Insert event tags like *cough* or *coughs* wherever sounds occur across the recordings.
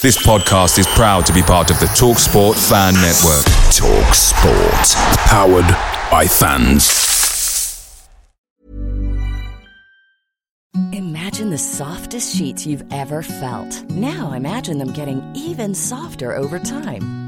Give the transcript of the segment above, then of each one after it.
This podcast is proud to be part of the TalkSport Fan Network. TalkSport. Powered by fans. Imagine the softest sheets you've ever felt. Now imagine them getting even softer over time.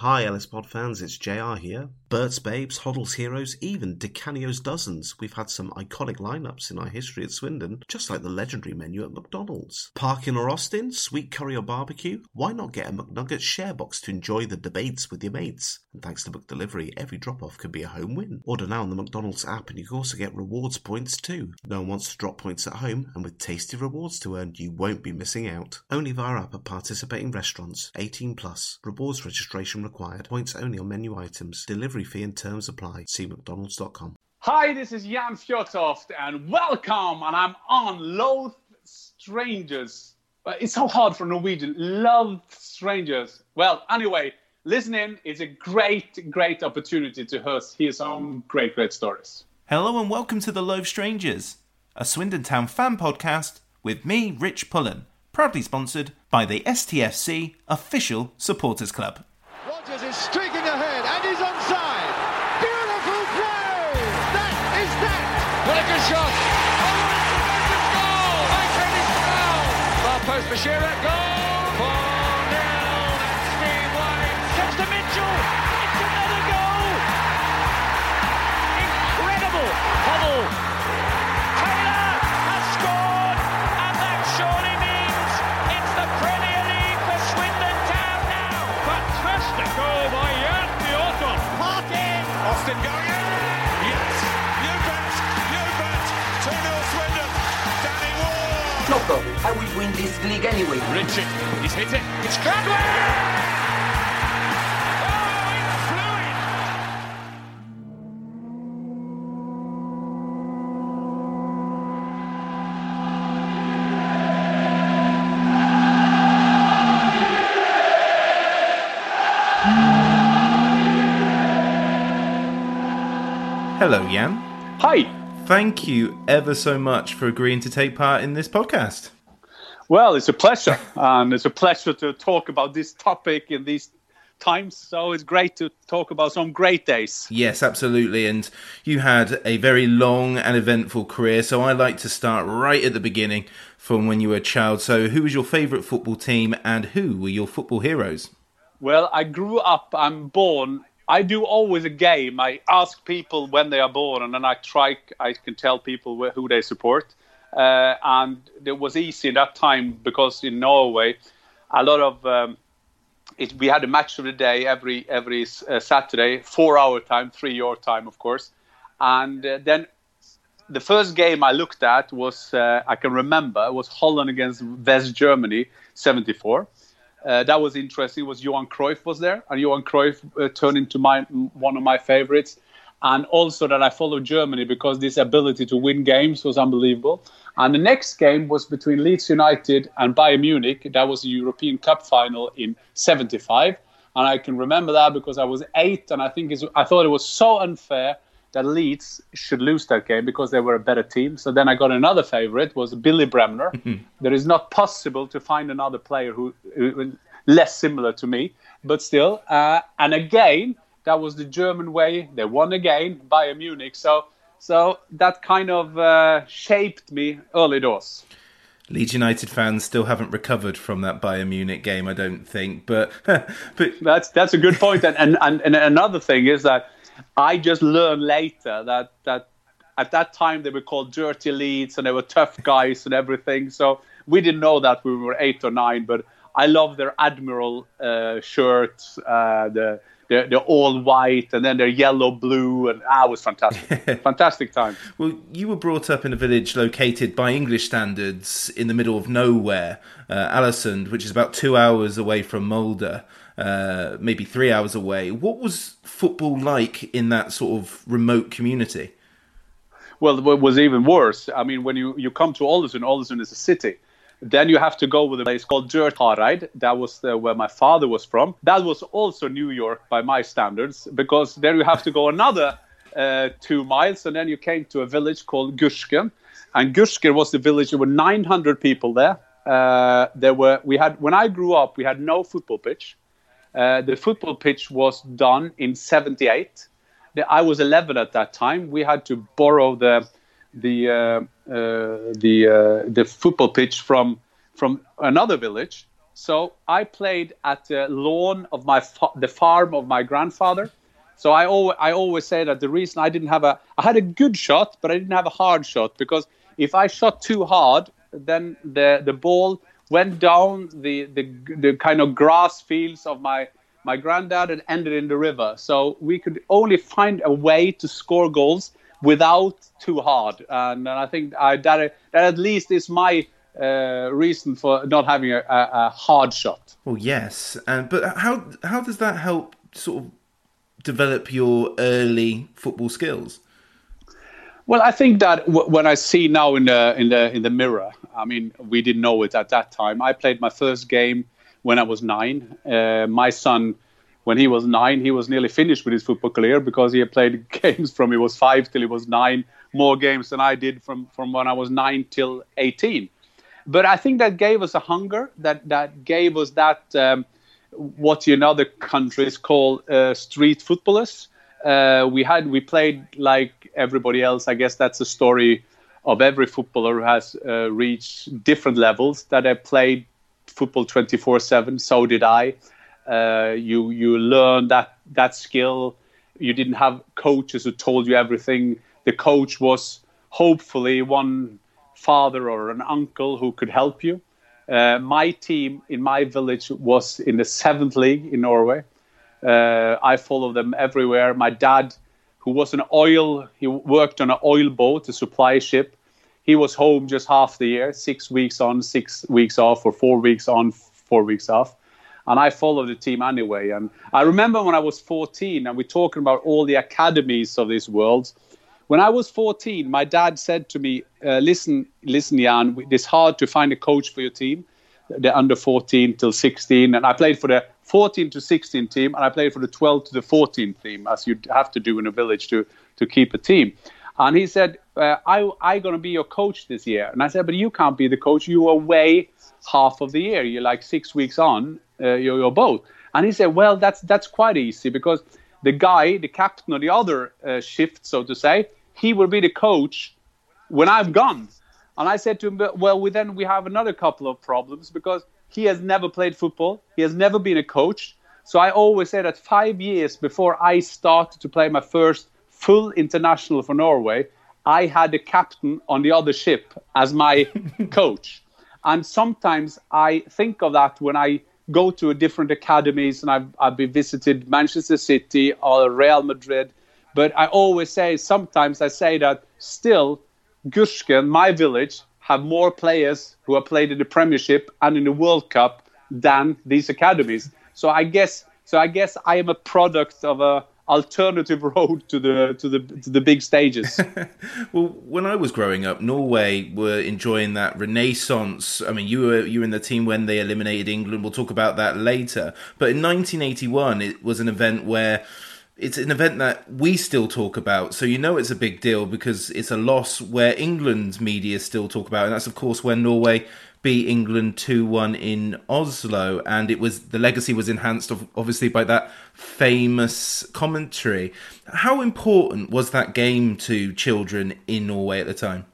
Hi, Ellis Pod fans, it's JR here. Bert's Babes, Hoddle's Heroes, even DiCanio's Dozens. We've had some iconic lineups in our history at Swindon, just like the legendary menu at McDonald's. Parkin or Austin, sweet curry or barbecue? Why not get a McNuggets share box to enjoy the debates with your mates? And thanks to McDelivery, every drop off can be a home win. Order now on the McDonald's app and you can also get rewards points too. No one wants to drop points at home, and with tasty rewards to earn, you won't be missing out. Only via app at participating restaurants. 18 plus. Rewards registration required. Points only on menu items. Delivery fee and terms apply. See mcdonalds.com. Hi, this is Jan Fjørtoft, and welcome. And I'm on Loath Strangers. Uh, It's so hard for Norwegian. Love strangers. Well, anyway, listening is a great, great opportunity to hear, hear some great, great stories. Hello and welcome to The Loaf Strangers, a Swindon Town fan podcast with me, Rich Pullen, proudly sponsored by the STFC Official Supporters Club. Rogers is streaking ahead and he's onside. Beautiful play! That is that! What a good shot! Oh, what a tremendous goal! Maintaining foul! Far post for Shearer, goal! Martin! Going in! Yes! You bet! You bet! 2 0 Swindon! Danny Ward! I will win this league anyway. Richard, he's hit it. It's Cradwell! Hello, Jan. Hi. Thank you ever so much for agreeing to take part in this podcast. Well, it's a pleasure, and it's a pleasure to talk about this topic in these times. So it's great to talk about some great days. Yes, absolutely. And you had a very long and eventful career, so I like to start right at the beginning from when you were a child. So, who was your favourite football team and who were your football heroes? Well, I grew up, I'm born. I do always a game. I ask people when they are born, and then I try, I can tell people who they support. Uh, and it was easy in that time because in Norway, a lot of um, it, we had a match of the day every every uh, Saturday, four hour time, three your time, of course. And uh, then the first game I looked at was uh, I can remember was Holland against West Germany, '74. Uh, that was interesting. Was Johan Cruyff was there, and Johan Cruyff uh, turned into my one of my favorites. And also that I followed Germany because this ability to win games was unbelievable. And the next game was between Leeds United and Bayern Munich. That was the European Cup final in '75, and I can remember that because I was eight, and I think I thought it was so unfair that Leeds should lose that game because they were a better team. So then I got another favorite was Billy Bremner. *laughs* there is not possible to find another player who, who less similar to me, but still. Uh, and again, that was the German way. They won again, Bayern Munich. So so that kind of uh, shaped me early doors. Leeds United fans still haven't recovered from that Bayern Munich game, I don't think. But *laughs* but That's that's a good point. And, and and and another thing is that I just learned later that that at that time they were called dirty Leeds and they were tough guys and everything. So we didn't know that we were eight or nine, but I love their admiral uh, shirts, uh, the all white and then they're yellow blue and ah, it was fantastic, *laughs* fantastic time. Well, you were brought up in a village located by English standards in the middle of nowhere, uh, Ålesund, which is about two hours away from Mulder. Uh, maybe three hours away. What was football like in that sort of remote community? Well, it was even worse. I mean, when you, you come to Ålesund, Ålesund is a city. Then you have to go with a place called Hareid. That was the, where my father was from. That was also New York by my standards, because then you have to go another uh, two miles, and then you came to a village called Gursken. And Gursken was the village. There were 900 people there. Uh, there were we had when I grew up, we had no football pitch. Uh, the football pitch was done in '78 I was 11 at that time. We had to borrow the the uh, uh, the uh, the football pitch from from another village. So I played at the lawn of my fa- the farm of my grandfather. So I always I always say that the reason I didn't have a I had a good shot, but I didn't have a hard shot because if I shot too hard, then the the ball went down the the, the kind of grass fields of my my granddad and ended in the river. So we could only find a way to score goals without too hard. And, and I think I, that, that at least is my uh, reason for not having a, a, hard shot. Well, yes, and but how how does that help sort of develop your early football skills? Well, I think that w- when I see now in the in the in the mirror, I mean, we didn't know it at that time. I played my first game when I was nine. Uh, my son, when he was nine, he was nearly finished with his football career because he had played *laughs* games from he was five till he was nine, more games than I did from, from when I was nine till 18. But I think that gave us a hunger, that, that gave us that, um, what you in other countries call uh, street footballers. Uh, we had we played like everybody else. I guess that's a story of every footballer who has uh, reached different levels that have played football 24 7 so did i. Uh, you you learn that that skill. You didn't have coaches who told you everything. The coach was hopefully one father or an uncle who could help you. Uh, my team in my village was in the seventh league in norway. Uh, i followed them everywhere. My dad who was an oil he worked on an oil boat a supply ship he was home just half the year, six weeks on, six weeks off, or four weeks on, four weeks off. And I followed the team anyway. And I remember when I was 14, and we're talking about all the academies of this world. When I was 14, my dad said to me, uh, "Listen, listen, Jan, it's hard to find a coach for your team, the under 14 till 16." And I played for the 14 to 16 team, and I played for the 12 to the 14 team, as you have to do in a village to to keep a team. And he said, uh, I, I'm going to be your coach this year. And I said, but you can't be the coach. You are away half of the year. You're like six weeks on, uh, you're, you're, both. And he said, well, that's, that's quite easy because the guy, the captain of the other uh, shift, so to say, he will be the coach when I'm gone. And I said to him, well, we, then we have another couple of problems because he has never played football. He has never been a coach. So I always say that five years before I started to play my first full international for Norway, I had a captain on the other ship as my *laughs* coach. And sometimes I think of that when I go to different academies and I've, I've been visited Manchester City or Real Madrid. But I always say, sometimes I say that still, Gursken, my village, have more players who have played in the Premiership and in the World Cup than these academies. So I guess, so I guess I am a product of a alternative *laughs* road to the to the to the big stages. *laughs* well, when I was growing up, Norway were enjoying that renaissance. I mean, you were you were in the team when they eliminated England. We'll talk about that later. But in 1981, it was an event where it's an event that we still talk about. So you know it's a big deal because it's a loss where England's media still talk about, and that's of course when Norway beat England 2 1 in Oslo. And it was the legacy was enhanced, obviously, by that famous commentary. How important was that game to children in Norway at the time?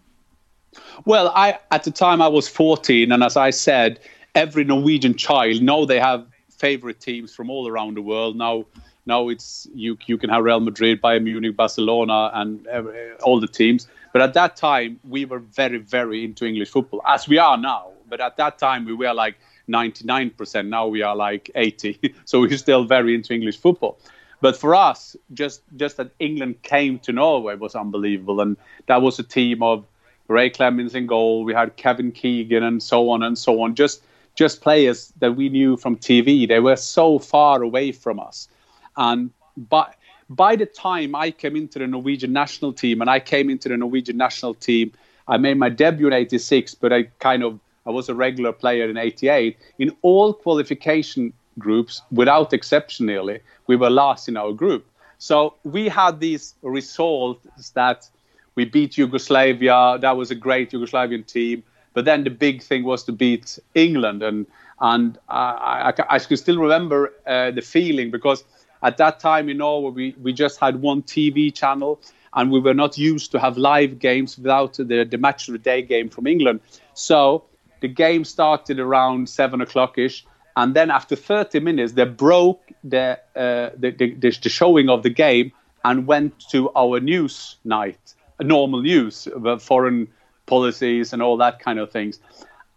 Well, I at the time I was 14, and as I said, every Norwegian child know they have favorite teams from all around the world. Now, now it's you. You can have Real Madrid, Bayern Munich, Barcelona, and eh, all the teams. But at that time, we were very, very into English football, as we are now. But at that time, we were like 99%. Now we are like 80. *laughs* so we're still very into English football. But for us, just just that England came to Norway was unbelievable, and that was a team of Ray Clemens in goal. We had Kevin Keegan and so on and so on. Just just players that we knew from TV. They were so far away from us, and by by the time I came into the Norwegian national team, and I came into the Norwegian national team, I made my debut in '86, but I kind of I was a regular player in '88. In all qualification groups, without exception, nearly we were last in our group. So we had these results that we beat Yugoslavia. That was a great Yugoslavian team. But then the big thing was to beat England, and and I, I, I can still remember uh, the feeling because at that time in Norway we, we just had one TV channel and we were not used to have live games without the, the match of the day game from England. So the game started around seven o'clock ish, and then after 30 minutes they broke the, uh, the, the, the showing of the game and went to our news night, normal news, foreign policies and all that kind of things.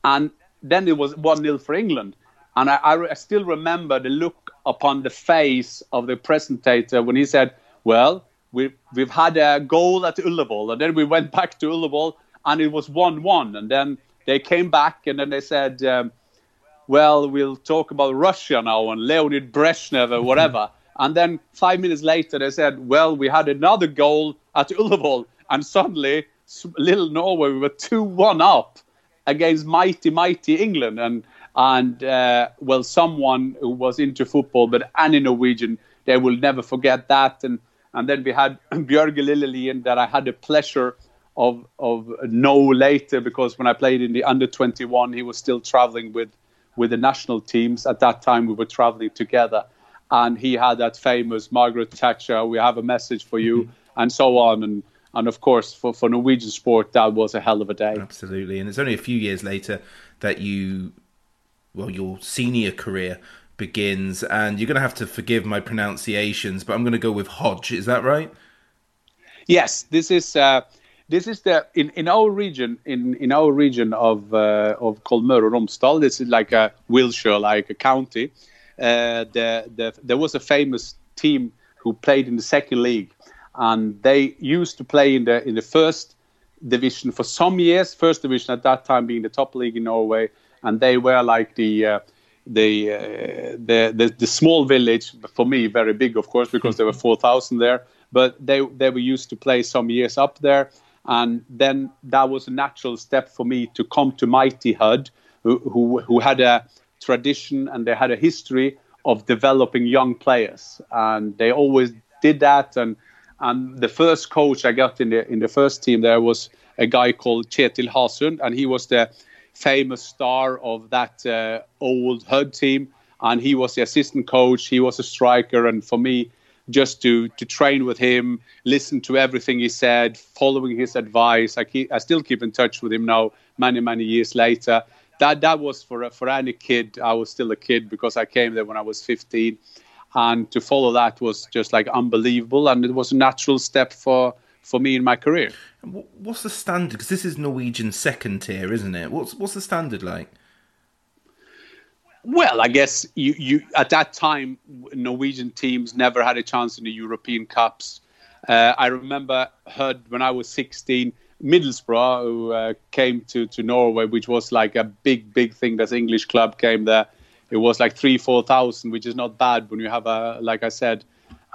And then it was 1 0 for England. And I, I, still remember the look upon the face of the presentator when he said, Well, we, we've had a goal at Ullevål. And then we went *laughs* back to Ullevål and it was 1 1. And then they came back and then they said, um, Well, we'll talk about Russia now and Leonid Brezhnev or whatever. *laughs* and then five minutes later, they said, Well, we had another goal at Ullevål. And suddenly little Norway, we were two one up against mighty, mighty England, and and uh, well, someone who was into football, but any Norwegian, they will never forget that. And and then we had *coughs* Bjørge Lillelien that I had the pleasure of of know later because when I played in the under 21, he was still traveling with with the national teams. At that time, we were traveling together, and he had that famous Margaret Thatcher, "We have a message for you," mm-hmm. and so on, and and of course for, for Norwegian sport that was a hell of a day. Absolutely, and it's only a few years later that you, well, your senior career begins, and you're going to have to forgive my pronunciations, but I'm going to go with Hodge. Is that right? Yes, this is. Uh, this is the in, in our region in, in our region of uh, of Møre Romsdal. This is like a Wiltshire, like a county. Uh, the, the, there was a famous team who played in the second league and they used to play in the in the first division for some years. First division at that time being the top league in Norway, and they were like the uh, the, uh, the, the the small village for me, very big of course because there were four thousand there. But they they were used to play some years up there, and then that was a natural step for me to come to Mighty Hødd, who who, who had a tradition and they had a history of developing young players, and they always did that. And and the first coach I got in the in the first team there was a guy called Chetil Hasund, and he was the famous star of that uh, old Hødd team. And he was the assistant coach. He was a striker, and for me, just to to train with him, listen to everything he said, following his advice. I keep, I still keep in touch with him now, many many years later. That that was for for any kid. I was still a kid because I came there when I was 15 and to follow that was just like unbelievable and it was a natural step for for me in my career. What's the standard? Because this is norwegian second tier isn't it? What's what's the standard like? Well i guess you you at that time norwegian teams never had a chance in the european cups. Uh, i remember heard when i was 16 middlesbrough who uh, came to to norway which was like a big big thing. That english club came there. It was like three, four thousand, which is not bad when you have a, like I said,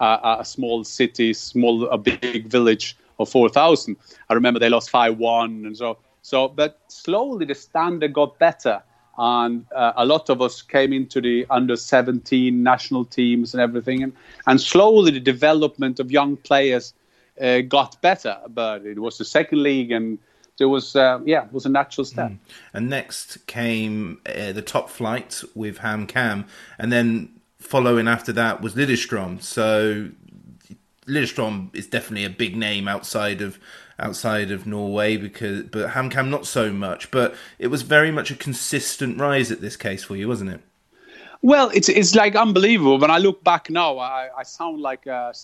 a, a small city, small, a big village of four thousand. I remember they lost five one, and so so. But slowly the standard got better, and uh, a lot of us came into the under seventeen national teams and everything, and and slowly the development of young players uh, got better. But it was the second league and there was uh, yeah, it was a natural step. Mm. And next came uh, the top flight with HamKam, and then following after that was Lillestrøm. So Lillestrøm is definitely a big name outside of outside of Norway because but HamKam not so much. But it was very much a consistent rise at this case for you, wasn't it? Well, it's it's like unbelievable. When I look back now, I, I sound like a,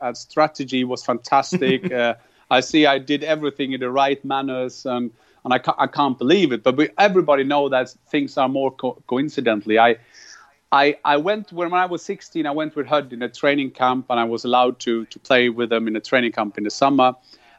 a strategy was fantastic. *laughs* uh, I see I did everything in the right manners, and and I, ca- I can't believe it. But we, everybody know that things are more co- coincidentally. I I, I went when I was 16. I went with Hødd in a training camp, and I was allowed to to play with them in a training camp in the summer.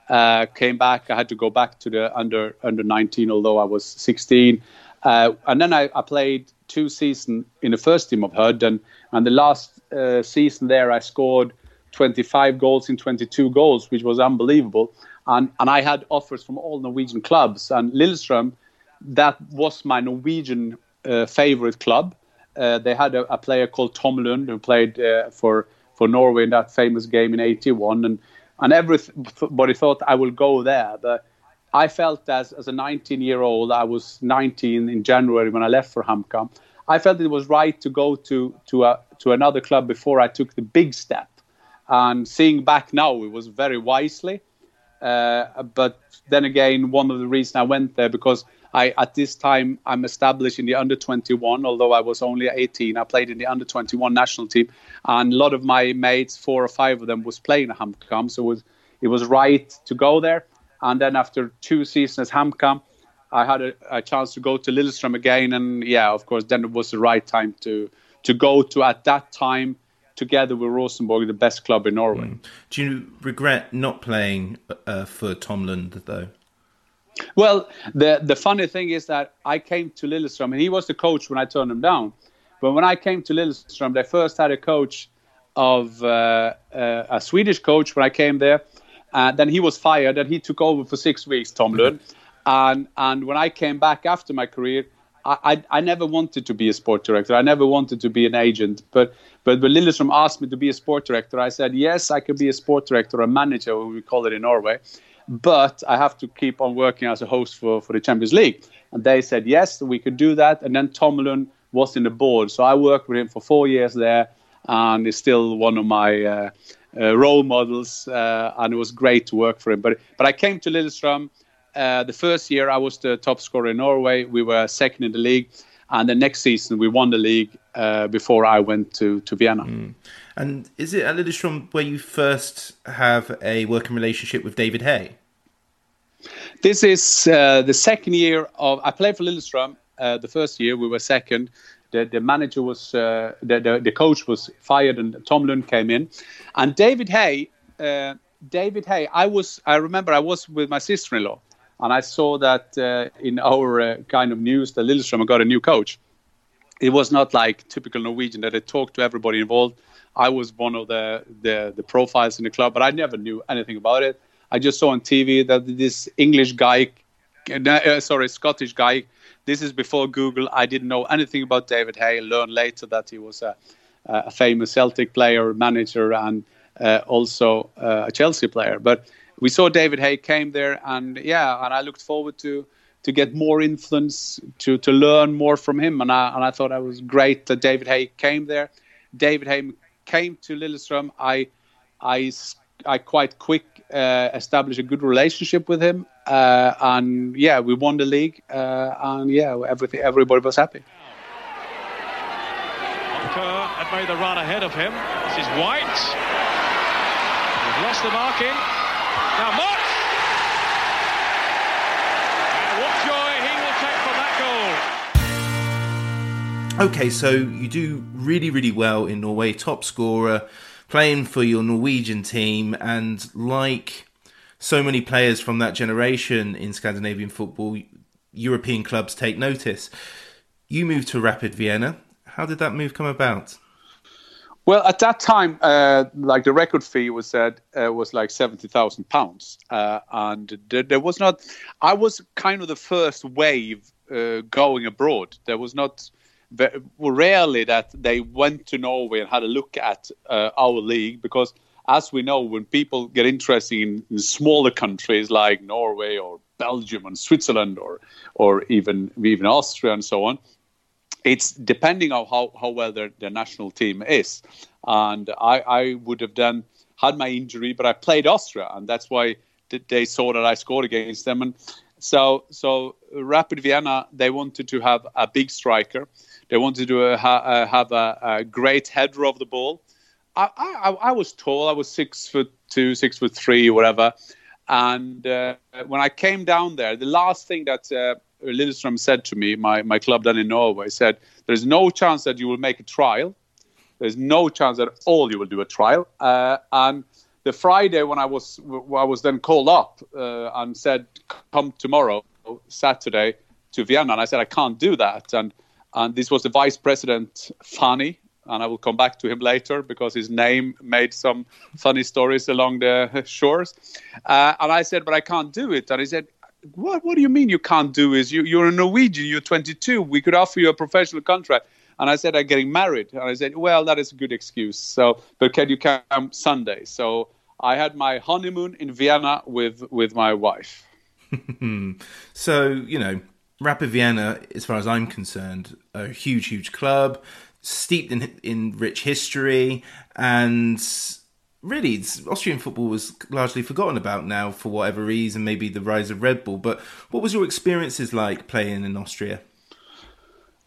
Uh, came back. I had to go back to the under under 19, although I was 16. Uh, and then I, I, played two seasons in the first team of Hødd, and and the last uh, season there, I scored 25 goals in 22 goals, which was unbelievable. And and I had offers from all Norwegian clubs, and Lillestrøm, that was my Norwegian uh, favorite club they had a, a, player called Tom Lund who played uh, for for Norway in that famous game in '81, and and everybody thought I will go there. But I felt as as a 19 year old, I was 19 in January when I left for HamKam. I felt it was right to go to to a to another club before I took the big step. And seeing back now, it was very wisely. Uh, but then again, one of the reasons I went there because I at this time I'm established in the under 21. Although I was only 18, I played in the under 21 national team, and a lot of my mates, four or five of them, was playing at HamKam, so it was it was right to go there. And then after two seasons at HamKam, I had a, a, chance to go to Lillestrøm again, and yeah, of course, then it was the right time to to go to at that time together with Rosenborg, the best club in Norway. Mm. Do you regret not playing uh, for Tom Lund though? Well, the the funny thing is that I came to Lillestrøm, and he was the coach when I turned him down. But when I came to Lillestrøm, they first had a coach of uh, uh, a Swedish coach when I came there. And then he was fired, and he took over for six weeks, Tom Lund. and and when I came back after my career, I, I, I never wanted to be a sport director. I never wanted to be an agent. But but when Lillestrøm asked me to be a sport director, I said yes, I could be a sport director, a manager, we call it in Norway but I have to keep on working as a host for, for the Champions League. And they said, yes, we could do that. And then Tom Lund was in the board. So I worked with him for four years there and he's still one of my uh, uh, role models. Uh, and it was great to work for him. But, but I came to Lillestrøm. Uh, the first year I was the top scorer in Norway. We were second in the league. And the next season we won the league uh, before I went to, to Vienna. Mm. And is it at Lillestrøm where you first have a working relationship with David Hay? This is uh, the second year of. I played for Lillestrøm. Uh, the first year we were second. The, the manager was uh, the, the, the coach was fired and Tom Lund came in, and David Hay. Uh, David Hay. I was. I remember I was with my sister-in-law, and I saw that uh, in our kind of news that Lillestrøm got a new coach. It was not like typical Norwegian that they talked to everybody involved. I was one of the, the the profiles in the club, but I never knew anything about it. I just saw on TV that this English guy, uh, sorry, Scottish guy. This is before Google. I didn't know anything about David Hay. Learned later that he was a, a famous Celtic player, manager, and uh, also uh, a Chelsea player. But we saw David Hay came there, and yeah, and I looked forward to to get more influence, to to learn more from him, and I and I thought it was great that David Hay came there. David Hay came to Lillestrøm. I I I quite quick uh, established a good relationship with him, uh, and yeah, we won the league, uh, and yeah, everything everybody was happy. Kerr had made the run ahead of him. This is White. He's lost the marking. Now Mott. what joy he will take from that goal. Okay, so you do really, really well in Norway, top scorer playing for your Norwegian team, and like so many players from that generation in Scandinavian football, European clubs take notice. You moved to Rapid Vienna. How did that move come about? Well, at that time, uh, like the record fee was said uh, was like seventy thousand uh, pounds, and there, there, was not. I was kind of the first wave uh, going abroad. There was not rarely that they went to Norway and had a look at uh, our league because, as we know, when people get interested in, in, smaller countries like Norway or Belgium and Switzerland or or even even Austria and so on, it's depending on how, how well their, their national team is. And I, I would have done had my injury, but I played Austria, and that's why they saw that I scored against them. And so so Rapid Vienna they wanted to have a big striker they wanted to ha- have a, a, great header of the ball. I, I, I, was tall. I was six foot two, six foot three, whatever. And uh, when I came down there, the last thing that uh, Lillestrøm said to me, my, my club down in Norway, said, There's no chance that you will make a trial. There's no chance at all you will do a trial. Uh, and the Friday when I was I was then called up uh, and said, Come tomorrow, Saturday, to Vienna. And I said, I can't do that. And and this was the vice president, Fani, and I will come back to him later because his name made some funny stories along the shores. Uh, and I said, but I can't do it. And he said, what, what do you mean you can't do it? You, you're a Norwegian, you're 22. We could offer you a professional contract. And I said, I'm getting married. And I said, well, that is a good excuse. So, but can you come Sunday? So I had my honeymoon in Vienna with, with my wife. *laughs* so, you know, Rapid Vienna, as far as I'm concerned, a huge, huge club steeped in in rich history, and really Austrian football was largely forgotten about now for whatever reason, maybe the rise of Red Bull. But what was your experiences like playing in Austria?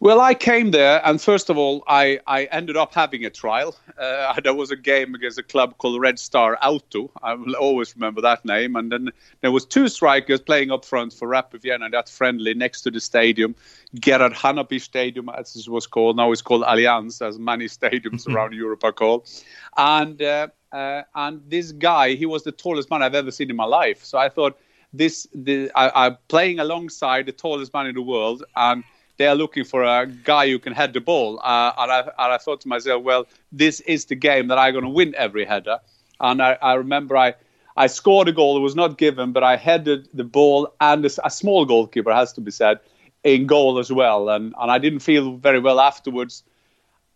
Well, I came there, and first of all, I, I ended up having a trial. Uh, *laughs* there was a game against a club called Red Star Auto. I will always remember that name. And then there was two strikers playing up front for Rapid Vienna, that friendly next to the stadium, Gerhard Hanappi Stadium, as it was called. Now it's called Allianz, as many *laughs* stadiums around Europe are called. And uh, uh, and this guy, he was the tallest man I've ever seen in my life. So I thought, this, the, I, I'm playing alongside the tallest man in the world, and they are looking for a guy who can head the ball. Uh, and, I, and, I, thought to myself, well, this is the game that I'm going to win every header. And I, I, remember I, I scored a goal. It was not given, but I headed the ball and a, a, small goalkeeper, has to be said, in goal as well. And, and I didn't feel very well afterwards.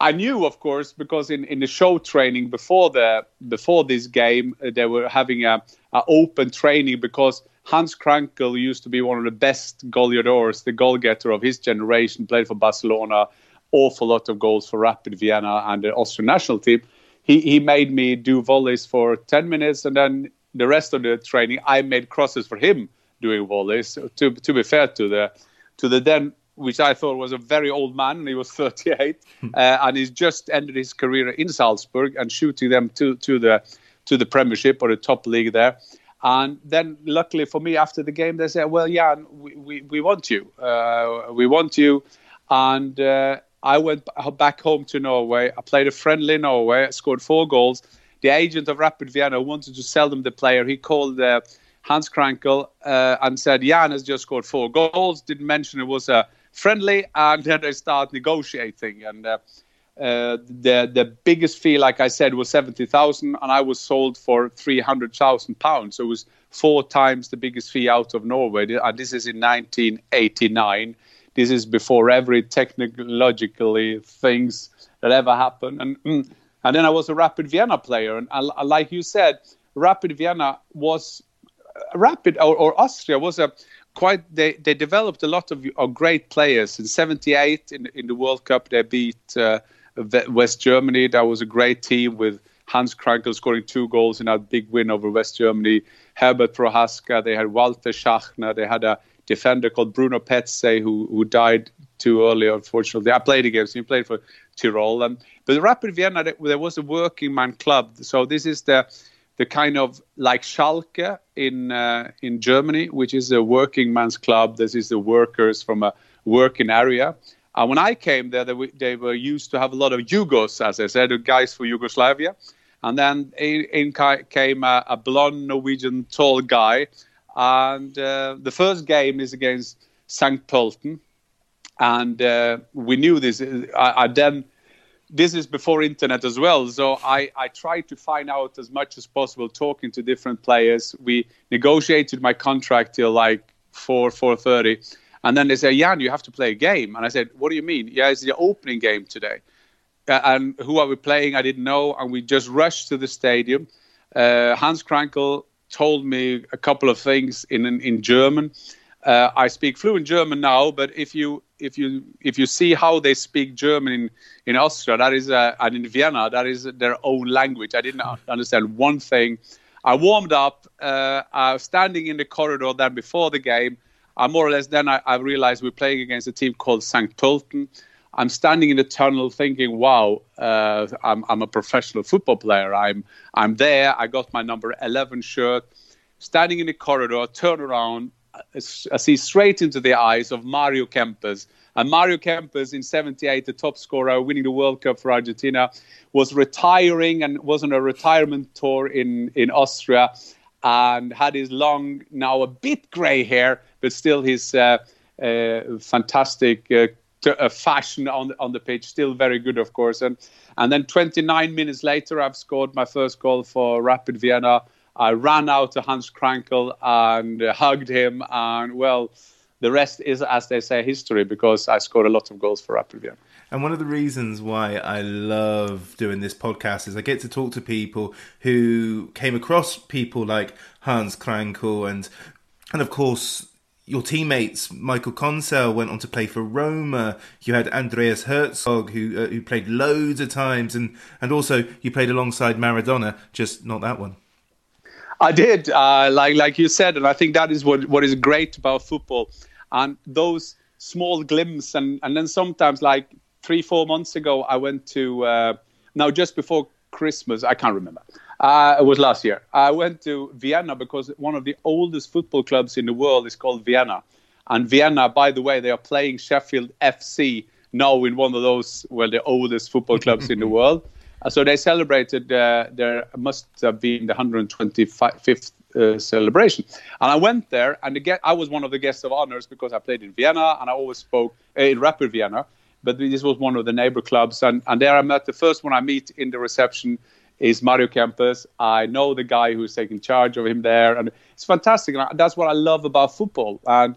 I knew, of course, because in, in the show training before the before this game, uh, they were having a, a open training because Hans Krankl used to be one of the best goleadors, the goal getter of his generation, played for Barcelona, awful lot of goals for Rapid Vienna and the Austrian national team. He, he made me do volleys for 10 minutes, and then the rest of the training, I made crosses for him doing volleys. To, to be fair to the to the then, which I thought was a very old man, he was *laughs* 38, uh, and he's just ended his career in Salzburg and shooting them to to the to the Premiership or the top league there. And then, luckily for me, after the game, they said, "Well, Jan, we, we, we want you. Uh, we want you." And uh, I went back home to Norway. I played a friendly Norway. Scored four goals. The agent of Rapid Vienna wanted to sell them the player. He called uh, Hans Krankl uh, and said, "Jan has just scored four goals." Didn't mention it was a friendly, and then they start negotiating and uh, the the biggest fee, like I said, was seventy thousand, and I was sold for three hundred thousand pounds. So it was four times the biggest fee out of Norway. And this is in nineteen eighty nine. This is before every technologically things that ever happened. And mm, and then I was a Rapid Vienna player, and I, like you said, Rapid Vienna was uh, Rapid or, or Austria was a quite they, they developed a lot of, of great players in 78 in, in the world cup they beat uh, West Germany. That was a great team with Hans Krankl scoring two goals in that big win over West Germany. Herbert Prohaska, they had Walter Schachner, they had a defender called Bruno Pezzey who, who died too early, unfortunately. I played against him, he played for Tyrol. Um, but the Rapid Vienna, there was a working man club. So this is the the kind of like Schalke in uh, in Germany, which is a working man's club. This is the workers from a working area. Uh, when I came there, they, they, were used to have a lot of Yugos, as I said, guys for Yugoslavia. And then in, came a, a, blonde Norwegian tall guy. And uh, the first game is against St. Pölten. And uh, we knew this. I, I, then, this is before internet as well. So I, I tried to find out as much as possible, talking to different players. We negotiated my contract till like 4, 4.30 and then they say, Jan, you have to play a game. And I said, What do you mean? Yeah, it's the opening game today. Uh, and who are we playing? I didn't know. And we just rushed to the stadium. Uh, Hans Krankl told me a couple of things in in, in German. Uh, I speak fluent German now, but if you if you if you see how they speak German in, in Austria, that is uh, and in Vienna, that is their own language. I didn't understand one thing. I warmed up. Uh, I was standing in the corridor then before the game. I more or less then I, I realized we're playing against a team called St. Pölten. I'm standing in the tunnel thinking, wow, uh, I'm, I'm a professional football player. I'm, I'm there. I got my number 11 shirt. Standing in the corridor, turn around. I see straight into the eyes of Mario Kempes. And Mario Kempes in 78, the top scorer, winning the World Cup for Argentina, was retiring and was on a retirement tour in, in Austria and had his long, now a bit grey hair, but still his uh, uh, fantastic uh, fashion on, on the pitch, still very good, of course. And, and then 29 minutes later, I've scored my first goal for Rapid Vienna. I ran out to Hans Krankl and hugged him, and well, the rest is, as they say, history because I scored a lot of goals for Rapid Vienna. And one of the reasons why I love doing this podcast is I get to talk to people who came across people like Hans Krankl and and of course your teammates Michael Konsel went on to play for Roma. You had Andreas Herzog who uh, who played loads of times and and also you played alongside Maradona, just not that one. I did, uh, like like you said, and I think that is what what is great about football, and those small glimpses, and and then sometimes like three four months ago, I went to uh, now just before Christmas, I can't remember. Uh, it was last year. I went to Vienna because one of the oldest football clubs in the world is called Vienna, and Vienna, by the way, they are playing Sheffield FC now in one of those well the oldest football clubs in the *laughs* world. Uh, so they celebrated uh, there must have been the 125th uh, celebration, and I went there, and the I was one of the guests of honors because I played in Vienna and I always spoke uh, in Rapid Vienna. But this was one of the neighbor clubs, and, and there I met the first one I meet in the reception is Mario Kempes. I know the guy who's taking charge of him there, and it's fantastic. And that's what I love about football. And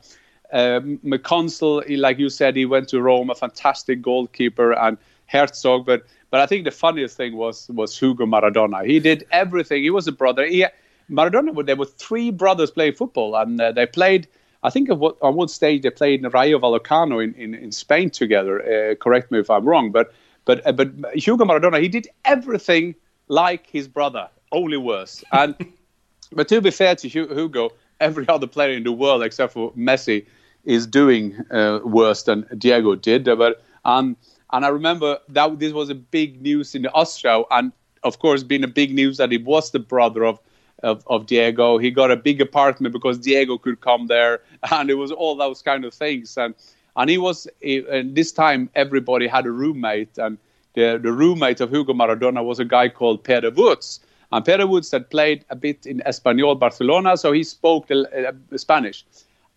um, McConsell, like you said, he went to Rome, a fantastic goalkeeper, and Herzog. But but I think the funniest thing was was Hugo Maradona. He did everything. He was a brother. He, Maradona, there were three brothers playing football, and uh, they played. I think of what, on one stage they played in Rayo Vallecano in, in, in Spain together. Uh, correct me if I'm wrong, but but uh, but Hugo Maradona, he did everything like his brother, only worse. And *laughs* but to be fair to Hugo, every other player in the world except for Messi is doing uh, worse than Diego did. But um, and I remember that this was a big news in Austria, and of course, being a big news that he was the brother of, of, of Diego. He got a big apartment because Diego could come there, *laughs* and it was all those kind of things. And and he was, and this time everybody had a roommate, and the the roommate of Hugo Maradona was a guy called Pere Woods. And Pere Woods had played a bit in Espanyol Barcelona, so he spoke the, uh, Spanish.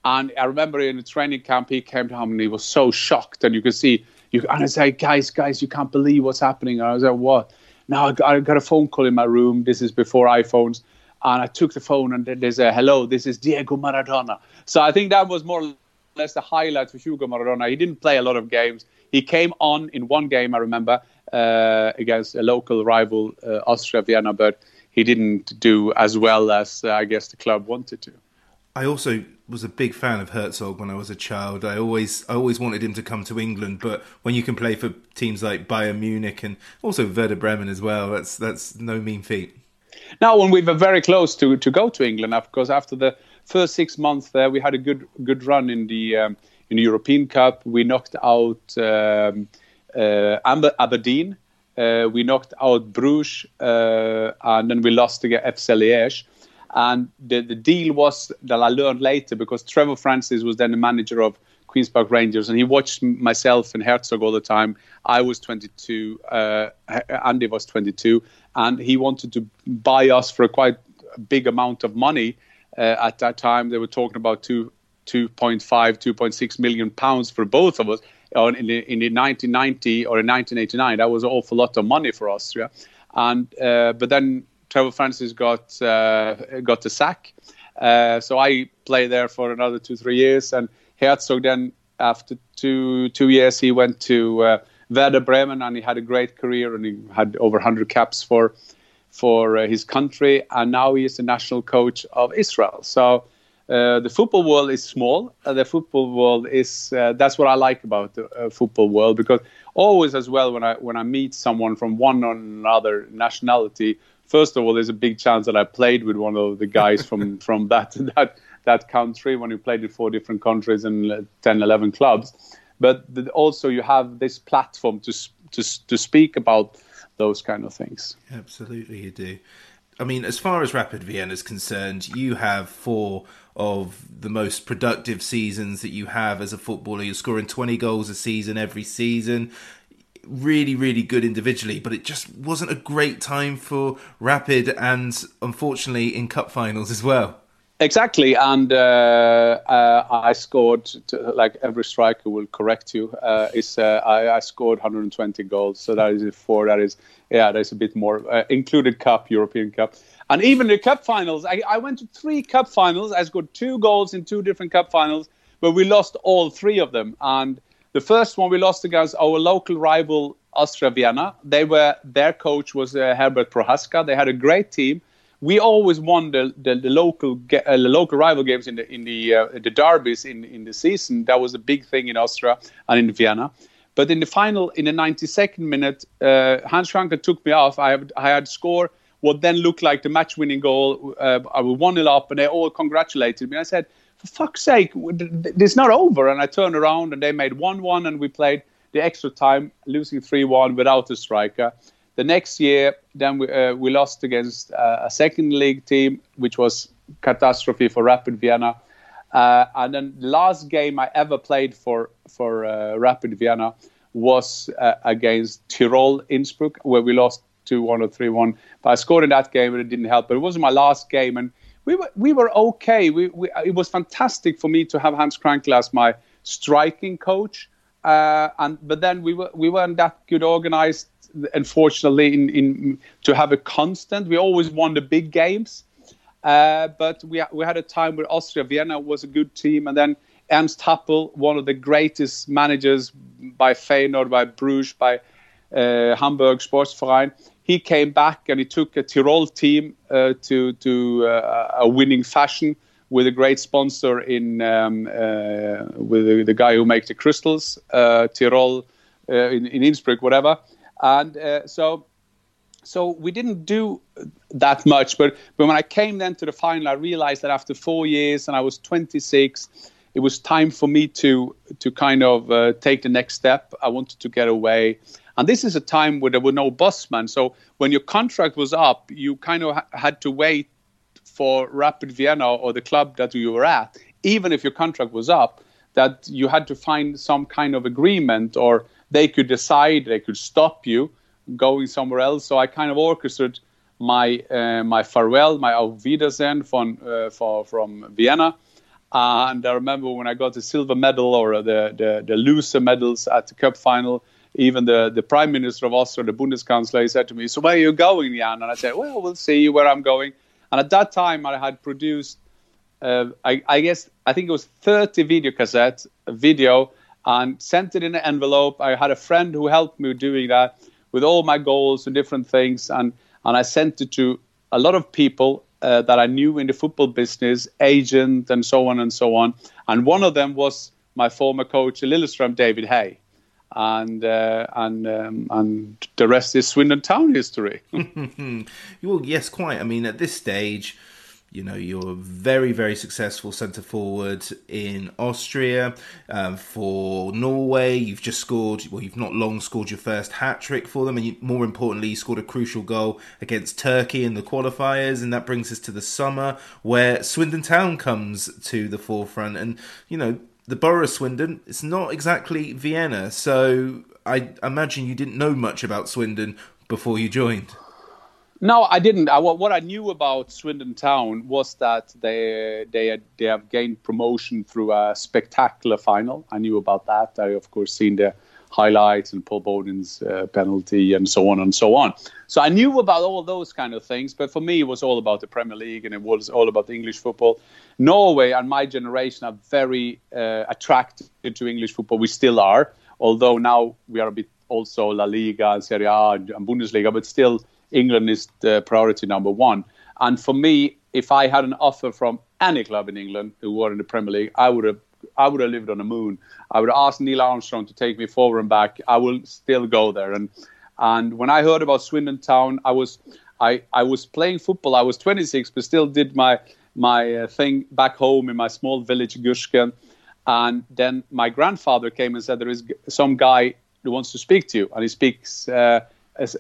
And I remember in the training camp, he came home and he was so shocked, and you could see you, and I say, guys, guys, you can't believe what's happening. And I was like, what? Now I I got a phone call in my room. This is before iPhones. And I took the phone and there's a hello, this is Diego Maradona. So I think that was more or less the highlight for Hugo Maradona. He didn't play a lot of games. He came on in one game, I remember, uh, against a local rival, uh, Austria Vienna, but he didn't do as well as uh, I guess the club wanted to. I also was a big fan of Herzog when I was a child. I always I always wanted him to come to England, but when you can play for teams like Bayern Munich and also Werder Bremen as well, that's that's no mean feat. Now, when we were very close to, to go to England, of course, after the first six months there, we had a good good run in the um, in the European Cup. We knocked out um, uh, Aberdeen, uh, we knocked out Bruges, uh, and then we lost to FC Liège. And the, the deal was that I learned later because Trevor Francis was then the manager of Queen's Park Rangers, and he watched myself and Herzog all the time. I was 22, uh, Andy was 22, and he wanted to buy us for a quite big amount of money. Uh, at that time, they were talking about two, 2.5, 2.6 million pounds for both of us. In the, in the 1990 or in 1989, that was an awful lot of money for Austria. And uh, but then Trevor Francis got uh, got the sack. Uh, so I played there for another two three years, and Herzog then after two two years he went to uh, Werder Bremen, and he had a great career, and he had over 100 caps for for uh, his country, and now he is the national coach of Israel. So. Uh, the football world is small. Uh, the football world is uh, that's what I like about the uh, football world because always as well when I when I meet someone from one or another nationality first of all, there's a big chance that I played with one of the guys from *laughs* from that that that country when you played in four different countries and 10, 11 clubs. But also you have this platform to to to speak about those kind of things. Absolutely, you do. I mean, as far as Rapid Vienna is concerned, you have four of the most productive seasons that you have as a footballer. You're scoring 20 goals a season every season. Really, really good individually, but it just wasn't a great time for Rapid and unfortunately in cup finals as well. Exactly, and uh, uh, I scored. To, like every striker will correct you. Uh, is uh, I, I, scored 120 goals, so that is four. That is yeah, there's a bit more uh, included cup, European Cup, and even the cup finals. I, I went to three cup finals. I scored two goals in two different cup finals, but we lost all three of them. And the first one we lost against our local rival Austria Vienna. They were their coach was uh, Herbert Prohaska. They had a great team we always won the, the, the local uh, the local rival games in the in the uh, the derbies in in the season. That was a big thing in Austria and in Vienna. But in the final, in the 92nd minute, uh, Hans Krankl took me off. I, have, I had scored what then looked like the match-winning goal. Uh, I was one 0 up, and they all congratulated me. I said, "For fuck's sake, it's not over!" And I turned around, and they made one-one, and we played the extra time, losing three-one without a striker. The next year, then we, uh, we lost against uh, a second league team, which was catastrophe for Rapid Vienna. Uh, and then the last game I ever played for for uh, Rapid Vienna was uh, against Tirol Innsbruck, where we lost 2 1 or 3 1. But I scored in that game and it didn't help. But it wasn't my last game. And we were, we were okay. We, we, it was fantastic for me to have Hans Krankl as my striking coach. Uh, and But then we, were, we weren't that good organized unfortunately, in, in to have a constant. We always won the big games, uh, but we we had a time where Austria Vienna was a good team, and then Ernst Happel, one of the greatest managers by Feyenoord, by Bruges, by uh, Hamburg Sportsverein, he came back and he took a Tyrol team uh, to to uh, a winning fashion with a great sponsor in um, uh, with the, the, guy who makes the crystals, uh, Tirol in, in Innsbruck, whatever and uh, so so we didn't do that much. But but when I came then to the final, I realized that after four years and I was 26, it was time for me to to kind of uh, take the next step. I wanted to get away. And this is a time where there were no Bosman. So when your contract was up, you kind of ha- had to wait for Rapid Vienna or the club that you were at, even if your contract was up, that you had to find some kind of agreement or they could decide they could stop you going somewhere else. So I kind of orchestrated my uh, my farewell, my Auf Wiedersehen from uh, for, from Vienna. Uh, and I remember when I got the silver medal or the, the, the loser medals at the cup final, even the, the prime minister of Austria, the Bundeskanzler, he said to me, "So where are you going, Jan?" And I said, "Well, we'll see where I'm going." And at that time, I had produced, uh, I, I, guess, I think it was 30 video cassettes, video and sent it in an envelope. I had a friend who helped me doing that with all my goals and different things, and and I sent it to a lot of people uh, that I knew in the football business, agent, and so on and so on. And one of them was my former coach Lillestrøm, David Hay. And uh, and um, and the rest is Swindon Town history. *laughs* well, yes, quite. I mean, at this stage, you know, you're a very, very successful centre forward in Austria. Um, for Norway, you've just scored, well, you've not long scored your first hat trick for them. And you, more importantly, you scored a crucial goal against Turkey in the qualifiers. And that brings us to the summer where Swindon Town comes to the forefront. And, you know, the borough of Swindon, it's not exactly Vienna. So I imagine you didn't know much about Swindon before you joined. No, I didn't. I, what I knew about Swindon Town was that they they they have gained promotion through a spectacular final. I knew about that. I of course seen the highlights and Paul Bodin's uh, penalty and so on and so on. So I knew about all those kind of things. But for me, it was all about the Premier League and it was all about English football. Norway and my generation are very uh, attracted to English football. We still are, although now we are a bit also La Liga and Serie A and Bundesliga, but still England is the priority number one. And for me, if I had an offer from any club in England who were in the Premier League, I would have I would have lived on the moon. I would ask Neil Armstrong to take me forward and back. I will still go there. And and when I heard about Swindon Town, I was I, I was playing football. I was 26, but still did my my uh, thing back home in my small village, Gursken. And then my grandfather came and said, "There is some guy who wants to speak to you, and he speaks uh,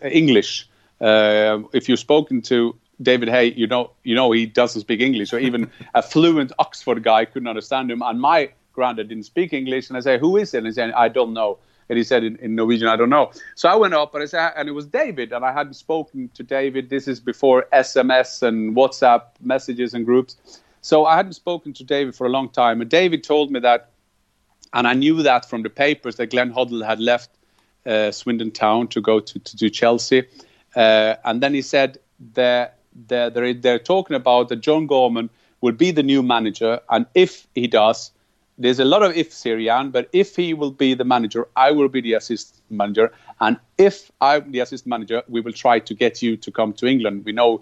English." Uh, if you've spoken to David Hay, you know, you know, he doesn't speak English, so even *laughs* a fluent Oxford guy couldn't understand him. And my granddad didn't speak English, and I say, "Who is it?" And he said, "I don't know." And he said in, in Norwegian, "I don't know." So I went up, and I said, and it was David, and I hadn't spoken to David. This is before SMS and WhatsApp messages and groups, so I hadn't spoken to David for a long time. And David told me that, and I knew that from the papers that Glenn Hoddle had left uh, Swindon Town to go to, to, to Chelsea, uh, and then he said that they're, they're, they're talking about that John Gorman will be the new manager, and if he does, there's a lot of ifs here, Jan, but if he will be the manager, I will be the assistant manager, and if I'm the assistant manager, we will try to get you to come to England. We know.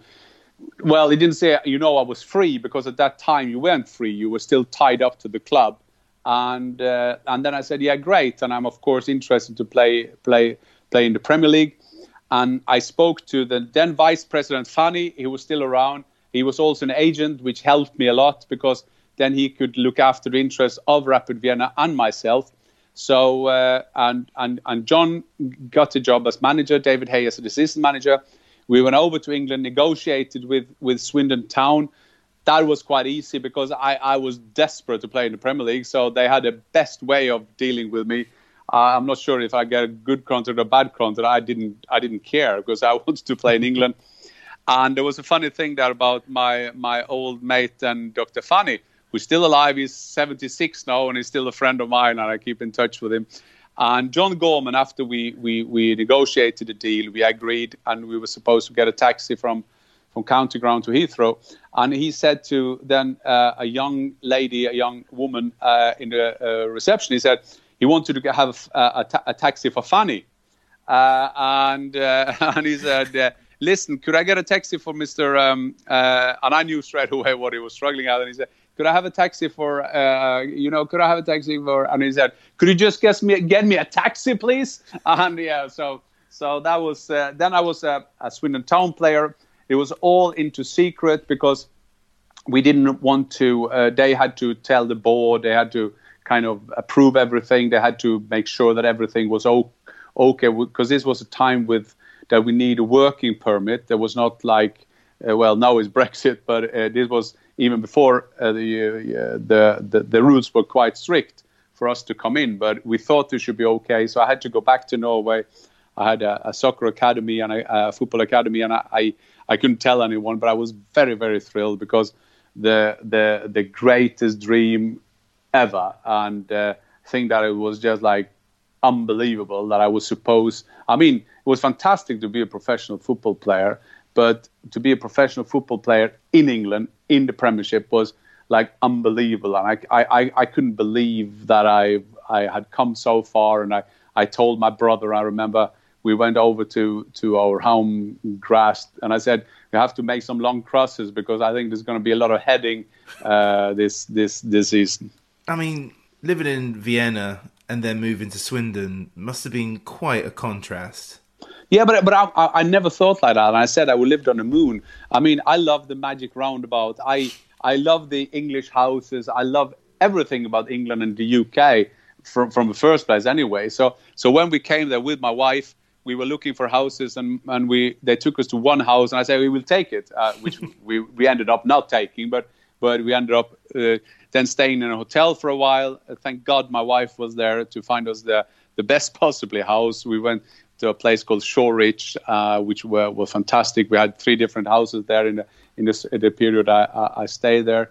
Well, he didn't say, you know, I was free because at that time you weren't free. You were still tied up to the club, and uh, and then I said, yeah, great, and I'm of course interested to play play play in the Premier League. And I spoke to the then Vice President Fani, He was still around. He was also an agent, which helped me a lot because then he could look after the interests of Rapid Vienna and myself. So uh, and and and John got a job as manager. David Hay as assistant manager. We went over to England, negotiated with with Swindon Town. That was quite easy because I, I was desperate to play in the Premier League, so they had the best way of dealing with me. Uh, I'm not sure if I get a good contract or bad contract. I didn't I didn't care because I *laughs* wanted to play in England. And there was a funny thing there about my my old mate and Dr. Fanny, who's still alive. He's 76 now and he's still a friend of mine, and I keep in touch with him. And John Gorman, after we, we, we negotiated the deal, we agreed, and we were supposed to get a taxi from from County Ground to Heathrow. And he said to then uh, a young lady, a young woman uh, in the uh, reception, he said, he wanted to have a, a, a taxi for Fanny. Uh, and uh, *laughs* and he said, uh, "Listen, could I get a taxi for Mister?" Um, uh, and I knew straight *laughs* away what he was struggling at. And he said, "Could I have a taxi for? Uh, you know, could I have a taxi for?" And he said, "Could you just get me get me a taxi, please?" *laughs* And yeah, so so that was uh, then I was a, a Swindon Town player. It was all into secret because we didn't want to. they had to tell the board. They had to kind of approve everything. They had to make sure that everything was okay because this was a time with that we need a working permit. There was not like uh, well now is *laughs* Brexit, but uh, this was even before uh, the, uh, the, the the rules were quite strict for us to come in. But we thought this should be okay, so I had to go back to Norway. I had a, a soccer academy and a, a, football academy, and I, I I couldn't tell anyone, but I was very very thrilled because the the the greatest dream ever, and uh, think that it was just like unbelievable that I was supposed. I mean, it was fantastic to be a professional football player, but to be a professional football player in England in the Premiership was like unbelievable, and I I, I couldn't believe that I I had come so far, and I I told my brother. I remember we went over to to our home grass, and I said we have to make some long crosses because I think there's going to be a lot of heading uh, this this this season. I mean, living in Vienna and then moving to Swindon must have been quite a contrast. Yeah, but but I, I never thought like that. And I said I would lived on the moon. I mean, I love the magic roundabout. I I love the English houses. I love everything about England and the UK from from the first place anyway. So so when we came there with my wife, we were looking for houses and, and we they took us to one house and I said we will take it, uh, which *laughs* we, we ended up not taking, but but we ended up uh, then staying in a hotel for a while. Uh, thank God my wife was there to find us the, the best *laughs* possibly house. We went to a place called Shoreditch, uh, which were, were fantastic. We had three different houses there in the, in, this, in the period I, I, I stayed there.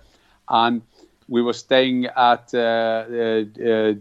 And we were staying at uh, uh,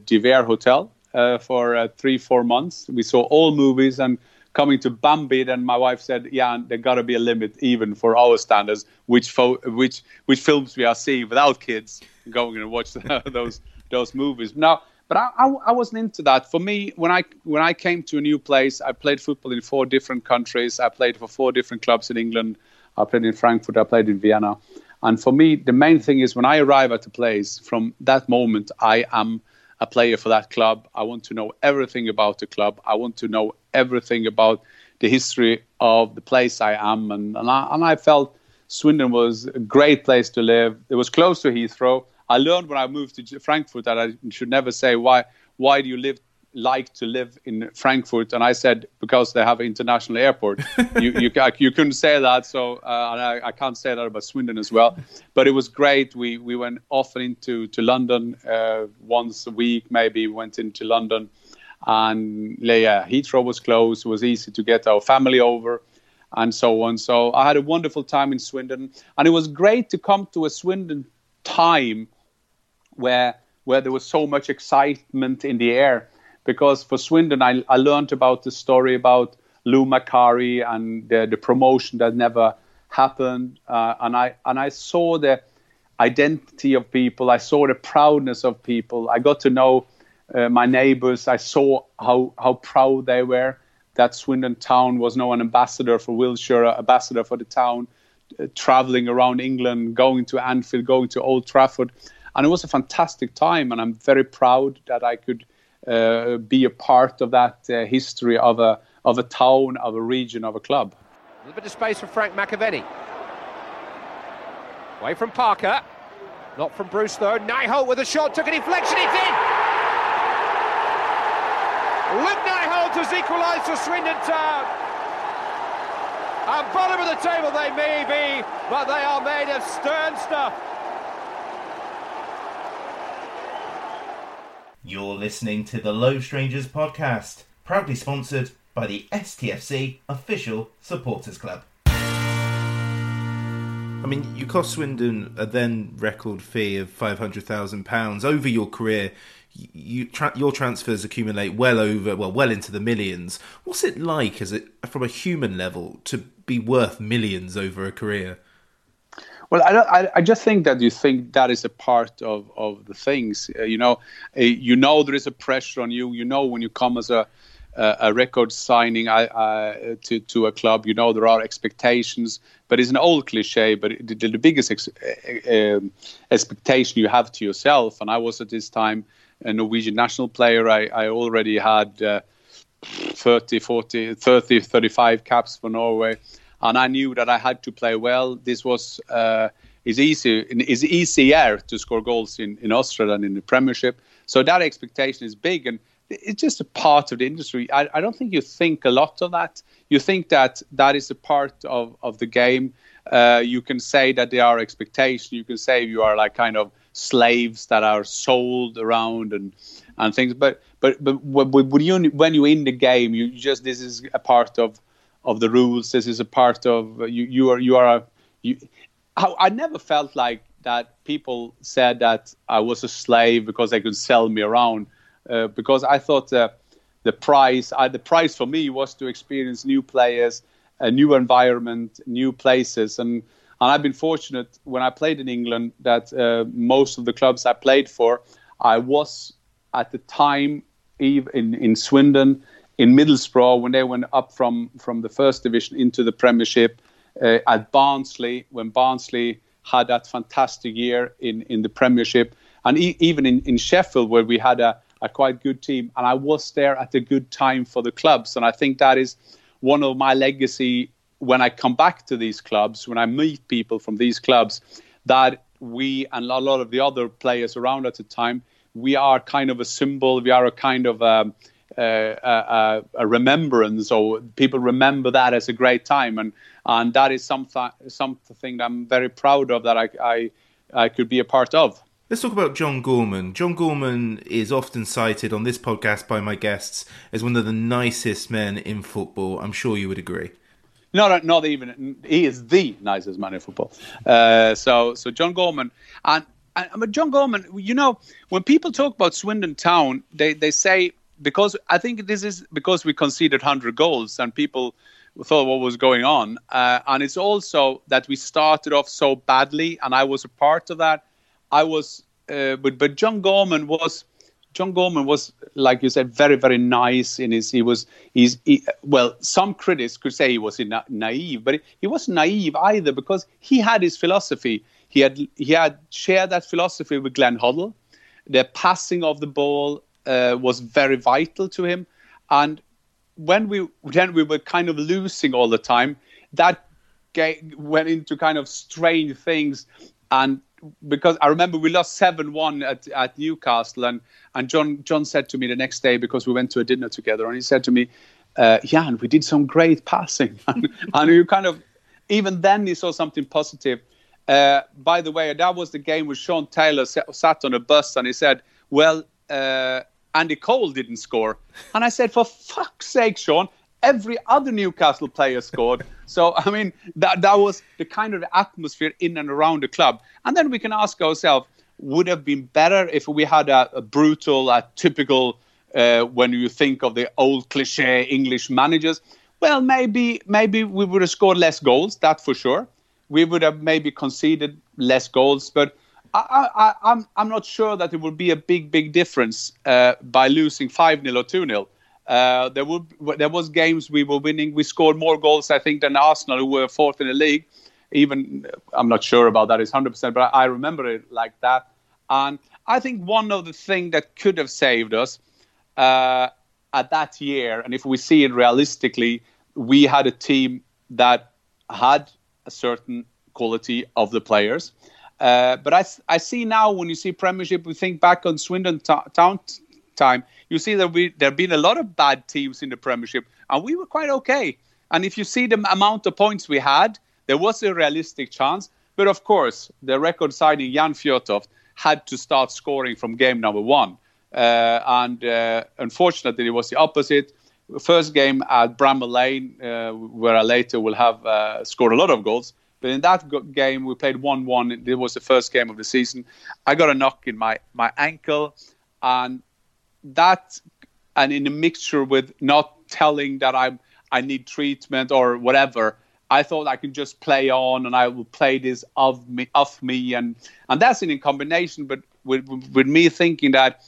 De Vere Hotel uh, for uh, three, four months. We saw all movies and coming to Bambi, then my wife said, "Yeah, there got to be a limit even for our standards, which fo- which which films we are seeing without kids going and watch *laughs* those those movies." Now, but I, I, I, wasn't into that. For me, when I when I came to a new place, I played football in four different countries. I played for four different clubs in England. I played in Frankfurt. I played in Vienna. And for me, the main thing is when I arrive at a place, from that moment, I am a player for that club. I want to know everything about the club. I want to know everything about the history of the place I am. And, and, I, and I felt Swindon was a great place to live. It was close to Heathrow. I learned when I moved to Frankfurt that I should never say, why, why do you live like to live in Frankfurt, and I said because they have an international airport. you, you *laughs* you couldn't say that, so uh, and I, I, can't say that about Swindon as well. But it was great. We we went often into to London uh, once a week, maybe went into London, and yeah, Heathrow was closed. It was easy to get our family over. And so on. So I had a wonderful time in Swindon, and it was great to come to a Swindon time where where there was so much excitement in the air. Because for Swindon, I, I learned about the story about Lou Macari and the, the promotion that never happened, uh, and I and I saw the identity of people. I saw the proudness of people. I got to know uh, my neighbors. I saw how how proud they were that Swindon town was now an ambassador for Wiltshire, ambassador for the town, uh, traveling around England, going to Anfield, going to Old Trafford and it was a fantastic time. And I'm very proud that I could be a part of that uh, history of a of a town, of a region, of a club. A little bit of space for Frank McAvenny. Away from Parker. Not from Bruce though. Nijholt with a shot, took a deflection, it's in! Luc Nijholt has equalised for Swindon Town. And bottom of the table they may be, but they are made of stern stuff. You're listening to the Low Strangers podcast, proudly sponsored by the STFC official supporters club. I mean, you cost Swindon a then record fee of five hundred thousand pounds over your career. You, tra- your transfers accumulate well over, well, well into the millions. What's it like, as it from a human level, to be worth millions over a career? Well, I, I, just think that you think that is a part of, of the things. Uh, you know, uh, you know there is a pressure on you. You know when you come as a a record signing uh, to to a club, you know there are expectations. But it's an old cliche. But the, the biggest ex- uh, um, expectation you have to yourself, and I was at this time a Norwegian national player. I, I already had uh, 30, 40, 30, 35 caps for Norway and I knew that I had to play well. This was uh, is easy is easier to score goals in in Austria than in the Premiership. So that expectation is big, and it's just a part of the industry. I, I don't think you think a lot of that. You think that that is a part of of the game. Uh, you can say that there are expectations. You can say you are like kind of slaves that are sold around and and things. But but but when you when you're in the game, you just this is a part of of the rules. This is a part of uh, you. You are you are a, you. I, I never felt like that. People said that I was a slave because they could sell me around. Uh, because I thought uh, the price, uh, the price for me was to experience new players, a new environment, new places, and and I've been fortunate when I played in England that uh, most of the clubs I played for, I was at the time even in in Swindon in Middlesbrough when they went up from from the first division into the Premiership. Uh, at Barnsley when Barnsley had that fantastic year in in the Premiership, and e- even in, in Sheffield where we had a, a quite good team, and I was there at a good time for the clubs, and I think that is one of my legacy when I come back to these clubs, when I meet people from these clubs, that we and a lot of the other players around at the time, we are kind of a symbol, we are a kind of um, a, a, remembrance, or people remember that as a great time, and and that is something something that I'm very proud of that I, I I could be a part of. Let's talk about John Gorman. John Gorman is often cited on this podcast by my guests as one of the nicest men in football. I'm sure you would agree. No, not, not even. He is the nicest man in football. Uh, so, so John Gorman, and, and John Gorman. You know, when people talk about Swindon Town, they they say because I think this is because we conceded 100 goals and people thought what was going on. Uh, and it's also that we started off so badly, and I was a part of that. I was, uh, but but John Gorman was. John Gorman was, like you said, very, very nice in his. He was, he's, he, well, some critics could say he was na- naive, but he wasn't naive either because he had his philosophy. He had, he had shared that philosophy with Glenn Hoddle. The passing of the ball, uh, was very vital to him. And when we then we were kind of losing all the time, that went into kind of strange things. And because I remember we lost seven one at, at Newcastle, and and John John said to me the next day because we went to a dinner together, and he said to me, uh, "Jan, we did some great passing," *laughs* and, and you kind of even then he saw something positive. Uh, by the way, that was the game where Shaun Taylor sat on a bus and he said, "Well, uh, Andy Cole didn't score," and I said, "For fuck's sake, Shaun." Every other Newcastle player scored. *laughs* so I mean, that that was the kind of atmosphere in and around the club. And then we can ask ourselves, would have been better if we had a, a brutal, a typical, uh, when you think of the old cliche English managers. Well, maybe maybe we would have scored less goals, that for sure. We would have maybe conceded less goals, but I, I, I'm I'm not sure that it will be a big big difference uh, by losing five 0 or two 0 uh, there would there was games we were winning. We scored more goals, I think, than Arsenal, who were fourth in the league. Even I'm not sure about that. It's 100, percent but I remember it like that. And I think one of the things that could have saved us uh, at that year, and if we see it realistically, we had a team that had a certain quality of the players. Uh, but I, I see now when you see Premiership, we think back on Swindon t- Town time, you see that we there have been a lot of bad teams in the Premiership, and we were quite okay. And if you see the amount of points we had, there was a realistic chance. But of course, the record signing Jan Fjørtoft had to start scoring from game number one. Uh, and uh, unfortunately, it was the opposite. First game at Bramall Lane, uh, where I later will have uh, scored a lot of goals. But in that game, we played 1 1. It was the first game of the season. I got a knock in my, my ankle, and that and in a mixture with not telling that I I need treatment or whatever. I thought I can just play on and I will play this of me of me and and that's in combination but with with me thinking that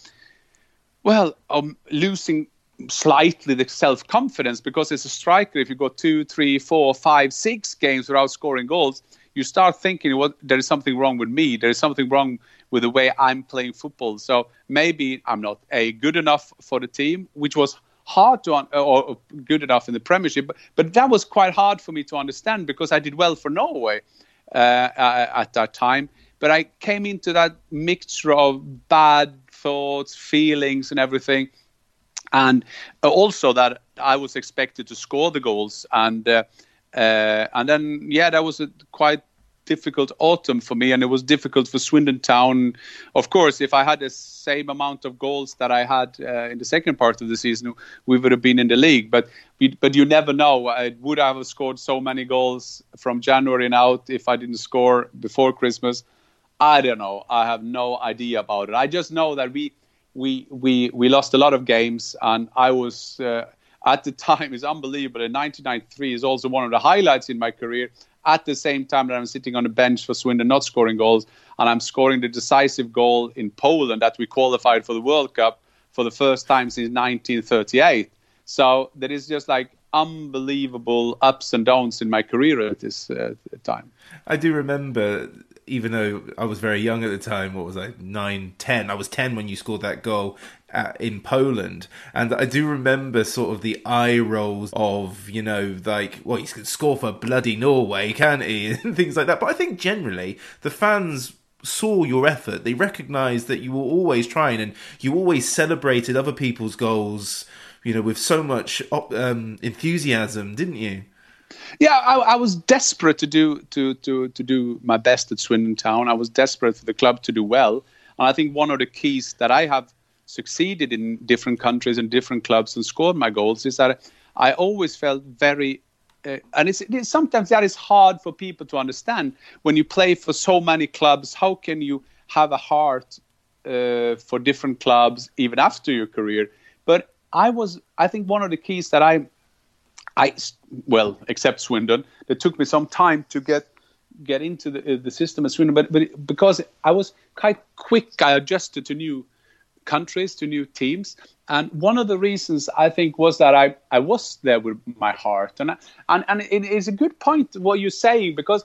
well I'm losing slightly the self confidence because as a striker if you go two three four five six games without scoring goals you start thinking well there is something wrong with me there is something wrong with the way I'm playing football. So maybe I'm not a good enough for the team, which was hard to un- or good enough in the Premiership, but, but that was quite hard for me to understand because I did well for Norway uh, at that time. But I came into that mixture of bad thoughts, feelings, and everything, and also that I was expected to score the goals, and uh, uh, and then yeah, that was a quite difficult autumn for me, and it was difficult for Swindon Town. Of course, if I had the same amount of goals that I had uh, in the second part of the season, we would have been in the league. But but you never know. I would I have scored so many goals from January and out if I didn't score before Christmas. I don't know. I have no idea about it. I just know that we we we we lost a lot of games, and I was. Uh, at the *laughs* time is unbelievable. In 1993 is also one of the highlights in my career at the same time that I'm sitting on the bench for Swindon not scoring goals, and I'm scoring the decisive goal in Poland that we qualified for the World Cup for the first time since 1938. So there is just like unbelievable ups and downs in my career at this uh, time. I do remember even though I was very young at the time, what was I, nine, ten? I was ten when you scored that goal at, in Poland, and I do remember sort of the eye rolls of you know like, well, he can score for bloody Norway, can't he, *laughs* and things like that. But I think generally the fans saw your effort. They recognised that you were always trying, and you always celebrated other people's goals. You know, with so much um, enthusiasm, didn't you? Yeah, I, I, was desperate to do to, to to do my best at Swindon Town. I was desperate for the club to do well, and I think one of the keys that I have succeeded in different countries and different clubs and scored my goals is that I always felt very. Uh, and it's, it's sometimes that is hard for people to understand when you play for so many clubs. How can you have a heart uh, for different clubs even after your career? But I was, I think, one of the keys that I I well, except Swindon, it took me some time to get get into the, the system at Swindon, but, but because I was quite quick, I adjusted to new countries, to new teams, and one of the reasons I think was that I, I was there with my heart, and and and it is a good point what you're saying because.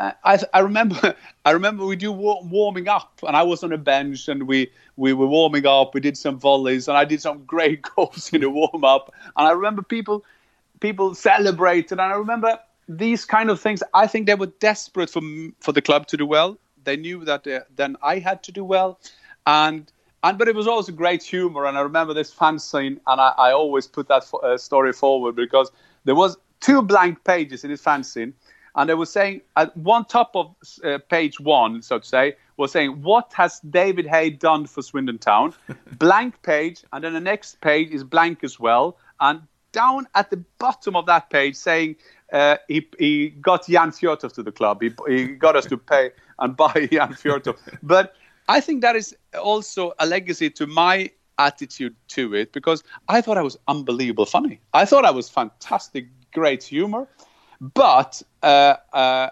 Uh, I, I remember *laughs* I remember we do warming up and I was on a bench and we, we were warming up. We did some volleys and I did some *laughs* great goals in the warm up and I remember people people celebrated. And I remember these kind of things. I think they were desperate for for the club to do well, they knew that uh, then I had to do well, and and but it was also great humor. And I remember this fanzine, and I, I always put that fo- uh, story forward because there was two blank pages in this fanzine, and they were saying at one top of uh, page one, so to say, was saying what has David Hay done for Swindon Town, *laughs* blank page, and then the next page is blank as well, and down at the bottom of that page saying uh, he, he got Jan Fjørtoft to the club. He, he got us to pay and *laughs* buy Jan Fjørtoft. But I think that is also a legacy to my attitude to it because I thought I was unbelievable funny. I thought I was fantastic, great humor. But uh, uh,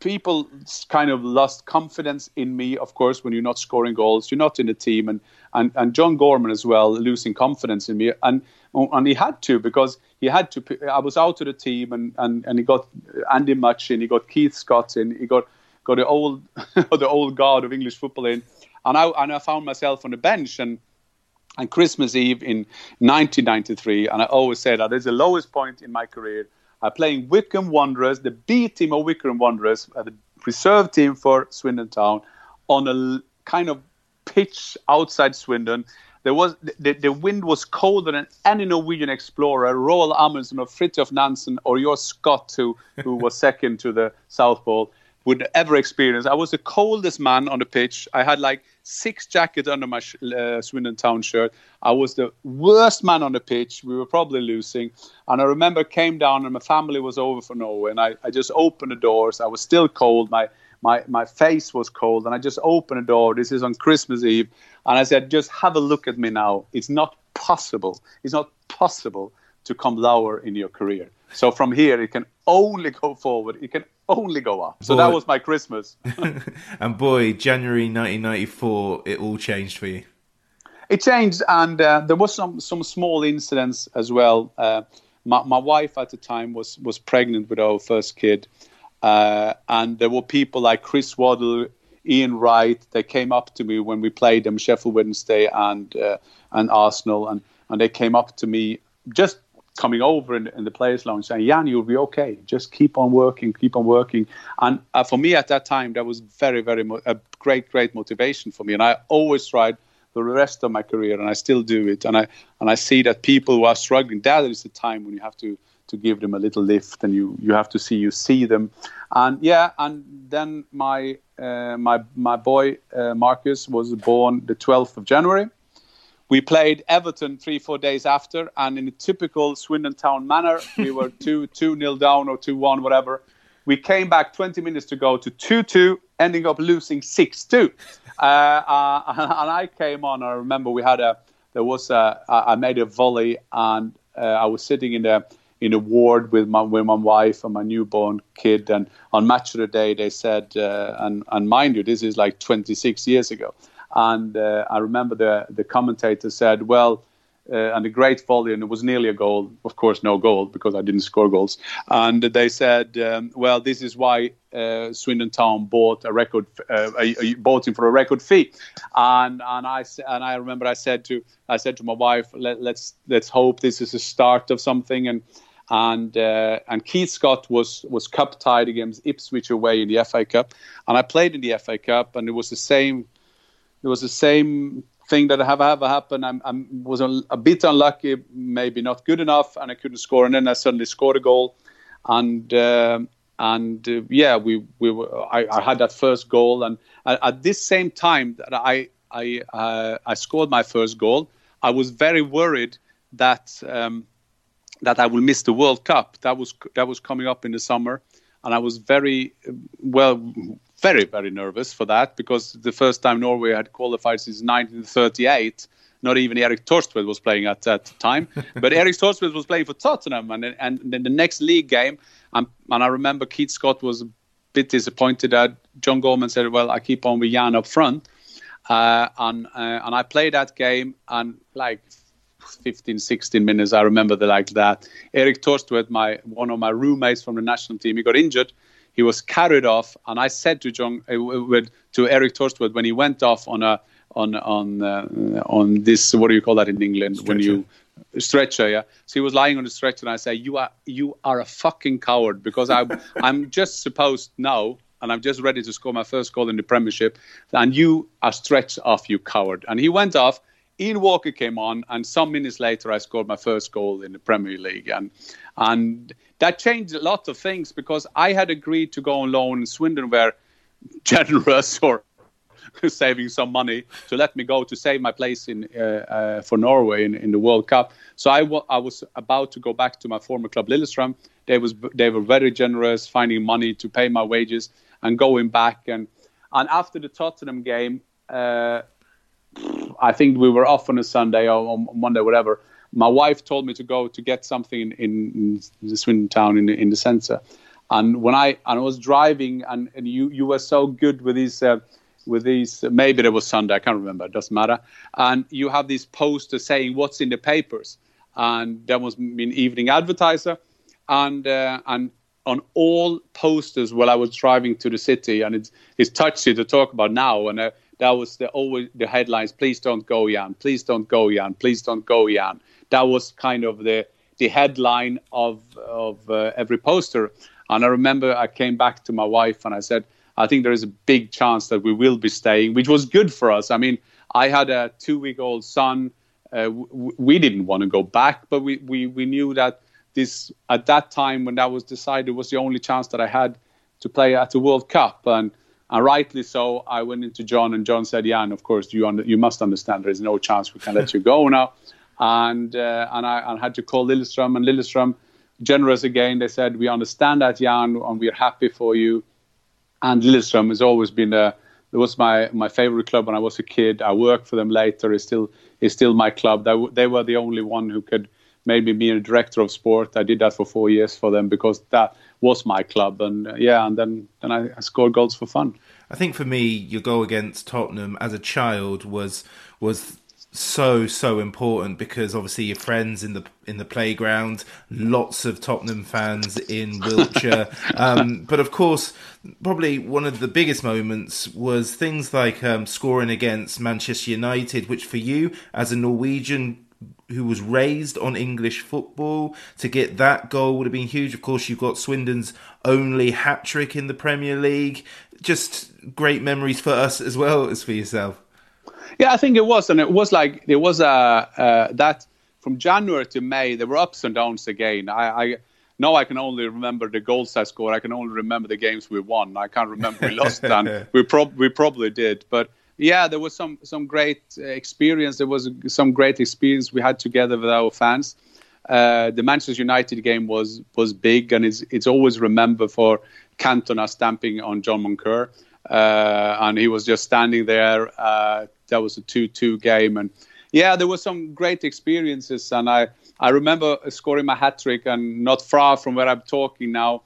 people kind of lost confidence in me, of course, when you're not scoring goals, you're not in the team. And, and, and John Gorman as well, losing confidence in me. And, and he had to because he had to. I was out of the team and, and, and he got Andy Mutch in, he got Keith Scott in, he got, got the old *laughs* the old guard of English football in. And I, and I found myself on the bench and and Christmas Eve in 1993, and I always say that is the lowest point in my career. I'm playing Wycombe Wanderers, the B team of Wycombe Wanderers, uh, the reserve team for Swindon Town, on a kind of pitch outside Swindon. There was the, the wind was colder than any Norwegian explorer, Roald Amundsen or Fridtjof Nansen or your Scott, who who was second to the South Pole would ever experience. I was the coldest man on the pitch. I had like six jackets under my sh- uh, Swindon Town shirt. I was the worst man on the pitch. We were probably losing. And I remember came down and my family was over for Norway. And I, I just opened the doors. I was still cold. My, my, my face was cold. And I just opened the door. This is on Christmas Eve. And I said, just have a look at me now. It's not possible. It's not possible to come lower in your career. So from here, it can only go forward. It can only go up. So boy. that was my Christmas. *laughs* and boy, January 1994, it all changed for you. It changed, and uh, there was some some small incidents as well. Uh, my, my wife at the time was was pregnant with our first kid, uh, and there were people like Chris Waddle, Ian Wright. They came up to me when we played them Sheffield Wednesday and uh, and Arsenal, and and they came up to me just coming over in, in, the players' lounge saying, "Jan, you'll be okay. Just keep on working, keep on working." And uh, for me at that time, that was very, very mo- a great, great motivation for me. And I always tried the rest of my career, and I still do it. And I and I see that people who are struggling, that is the time when you have to to give them a little lift, and you you have to see you see them. And yeah, and then my uh, my my boy uh, Marcus was born the 12th of January we played Everton three, four days after, and in a typical Swindon Town manner, we were *laughs* 2 2 nil down or 2 1, whatever. We came back 20 minutes to go to 2 2, ending up losing 6 2. Uh, *laughs* uh, and I came on, I remember we had a, there was a, I made a volley, and uh, I was sitting in the, in a ward with my, with my wife and my newborn kid. And on match of the day, they said, uh, and, and mind you, this is like 26 years ago. And uh, I remember the the commentator said, "Well." Uh, and a great volley, and it was nearly a goal. Of course, no goal because I didn't score goals. And they said, um, "Well, this is why uh, Swindon Town bought a record, uh, a, a, bought him for a record fee." And and I and I remember I said to I said to my wife, Let, let's, let's hope this is a start of something." And and uh, and Keith Scott was was cup tied against Ipswich away in the FA Cup, and I played in the FA Cup, and it was the same it was the same thing that have ever happened. I, I was a, bit unlucky, maybe not good enough, and I couldn't score. And then I suddenly scored a goal, and uh, and uh, yeah, we we were, I, I, had that first goal, and at, at this same time that I I uh, I scored my first goal, I was very worried that. Um, that I will miss the World Cup. That was that was coming up in the summer, and I was very well very, very nervous for that because the first time Norway had qualified since 1938, not even Erik Thorstvedt was playing at that time. *laughs* but Erik Thorstvedt was playing for Tottenham. And, and then the next league game, um, and I remember Keith Scott was a bit disappointed that John Gorman said, Well, I keep on with Jan up front. Uh, and, uh, and I played that game, and like 15, 16 minutes, I remember the, like that. Erik Thorstvedt, my, one of my roommates from the national team, he got injured he was carried off, and I said to John, uh, to Erik Thorstvedt when he went off on a on on uh, on this what do you call that in England stretcher. when you stretcher yeah so he was lying on the stretcher and I say you are you are a fucking coward because I *laughs* I'm just supposed now and I'm just ready to score my first goal in the Premiership. And you are stretched off, you coward. And he went off. Ian Walker came on, and some minutes later, I scored my first goal in the Premier League. And and that changed a lot of things because I had agreed to go on loan. Swindon were *laughs* generous or *laughs* saving some money to let me go to save my place in uh, uh, for Norway in, in the World Cup. So I, w- I was about to go back to my former club Lillestrøm. They was they were very generous, finding money to pay my wages and going back. And and after the Tottenham game, uh, I think we were off on a Sunday or on Monday, whatever. My wife told me to go to get something in, in, Swindon town in, in the centre. And when I and I was driving, and, and you you were so good with these uh, with these. Maybe it was Sunday. I can't remember. It doesn't matter. And you have these posters saying what's in the papers, and that was an evening advertiser, and uh, and on all posters while I was driving to the city, and it's it's touchy to talk about now, and. Uh, that was the always the headlines. Please don't go, Jan. Please don't go, Jan. Please don't go, Jan. That was kind of the the headline of of uh, every poster. And I remember I came back to my wife and I said, I think there is a big chance that we will be staying, which was good for us. I mean, I had a two week old son. Uh, w- we didn't want to go back, but we, we, we knew that this at that time when that was decided was the only chance that I had to play at the World Cup. And and rightly so, I went into John, and John said, "Yeah, and of course you you must understand there is no chance we can let you go now." *laughs* And uh, and I, I had to call Lillestrøm, and Lillestrøm, generous again, they said, "We understand that, Jan, and we're happy for you." And Lillestrøm has always been a it was my, my favorite club when I was a kid. I worked for them later. It's still it's still my club. They, they were the only one who could maybe be a director of sport. I did that for four years for them because that was my club. And uh, yeah, and then then I, I scored goals for fun. I think for me, your goal against Tottenham as a child was was so so important because obviously your friends in the in the playground, lots of Tottenham fans in *laughs* Wiltshire, um, but of course, probably one of the biggest moments was things like um, scoring against Manchester United, which for you as a Norwegian who was raised on English football to get that goal would have been huge. Of course, you've got Swindon's only hat trick in the Premier League. Just great memories for us as well as for yourself. Yeah, I think it was, and it was like there was a uh, that from January to May there were ups and downs again. I, I now I can only remember the goals I scored. I can only remember the games we won. I can't remember we lost, *laughs* and we prob- we probably did. But yeah, there was some some great experience. There was some great experience we had together with our fans. Uh, the Manchester United game was was big, and it's it's always remembered for Cantona stamping on John Moncur, uh, and he was just standing there. Uh, that was a two-two game, and yeah, there were some great experiences. And I I remember scoring my hat trick, and not far from where I'm talking now,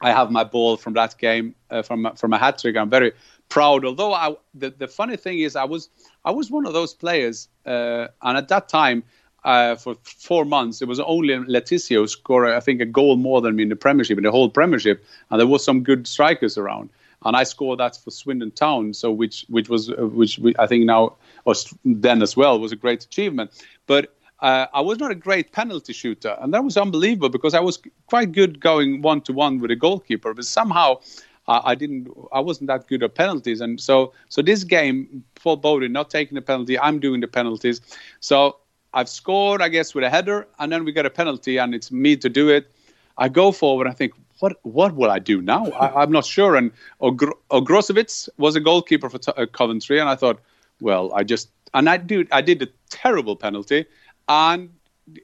I have my ball from that game uh, from from a hat trick. I'm very proud. Although I, the the funny thing is, I was I was one of those players, uh, and at that time. Uh, for four months, it was only Le Tissier who scored, I think, a goal more than me in the Premiership, in the whole Premiership, and there was some good strikers around. And I scored that for Swindon Town, so which which was uh, which I think now was then as well was a great achievement. But uh, I was not a great penalty shooter, and that was unbelievable because I was quite good going one to one with a goalkeeper, but somehow I didn't I wasn't that good at penalties. And so so this game Paul Bodin not taking the penalty I'm doing the penalties. So I've scored I guess with a header and then we get a penalty and it's me to do it. I go forward I think what what will I do now? I, am not sure. And Ogro- was a goalkeeper for uh, Coventry and I thought well I just and I do I did a terrible penalty and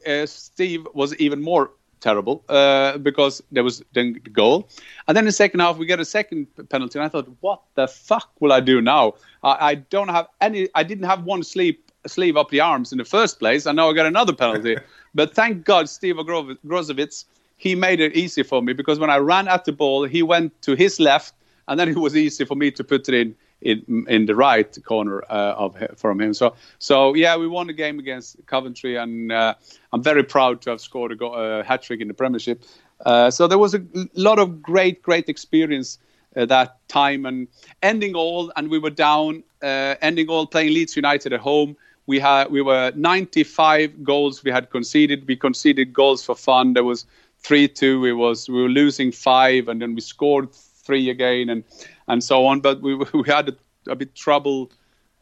uh, Steve was even more terrible uh, because there was then the goal. And then in the second half, we get a second penalty. And I thought, what the fuck will I do now? I, I don't have any, I didn't have one sleeve, sleeve up the arms in the first place. And now I got another penalty. *laughs* but thank God, Steve Ogrizovic, he made it easy for me because when I ran at the ball, he went to his left. And then it was easy for me to put it in in in the right corner uh, of from him. So so yeah, we won the game against Coventry, and uh, I'm very proud to have scored a, go- a hat trick in the Premiership. Uh, so there was a lot of great great experience uh, that time, and ending all, and we were down, uh, ending all playing Leeds United at home. We had we were 95 goals we had conceded. We conceded goals for fun. There was three two. We was we were losing five, and then we scored three again, and and so on. But we we had a, a bit trouble.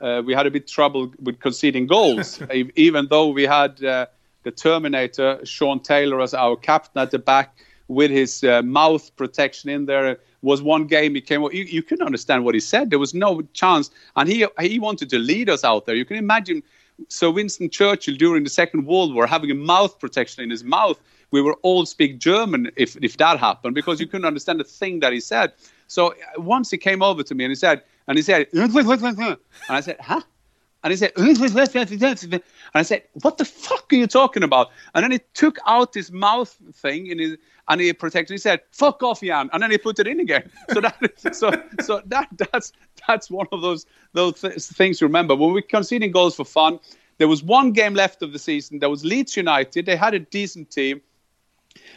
Uh, we had a bit trouble with conceding goals, *laughs* even though we had uh, the Terminator, Shaun Taylor, as our captain at the back with his uh, mouth protection in there. Was one game he came. You, you couldn't understand what he said. There was no chance, and he he wanted to lead us out there. You can imagine. So Winston Churchill during the Second World War having a mouth protection in his mouth. We were all speak German if if that happened because you couldn't understand a thing that he said. So uh, once he came over to me and he said, and he said, and I said, huh? And he said, and I said, what the fuck are you talking about? And then he took out his mouth thing in his, and he protected. He said, "Fuck off, Jan," and then he put it in again. *laughs* So that, so, so that that's that's one of those those th- things to remember. When we're conceding goals for fun, there was one game left of the season. There was Leeds United. They had a decent team.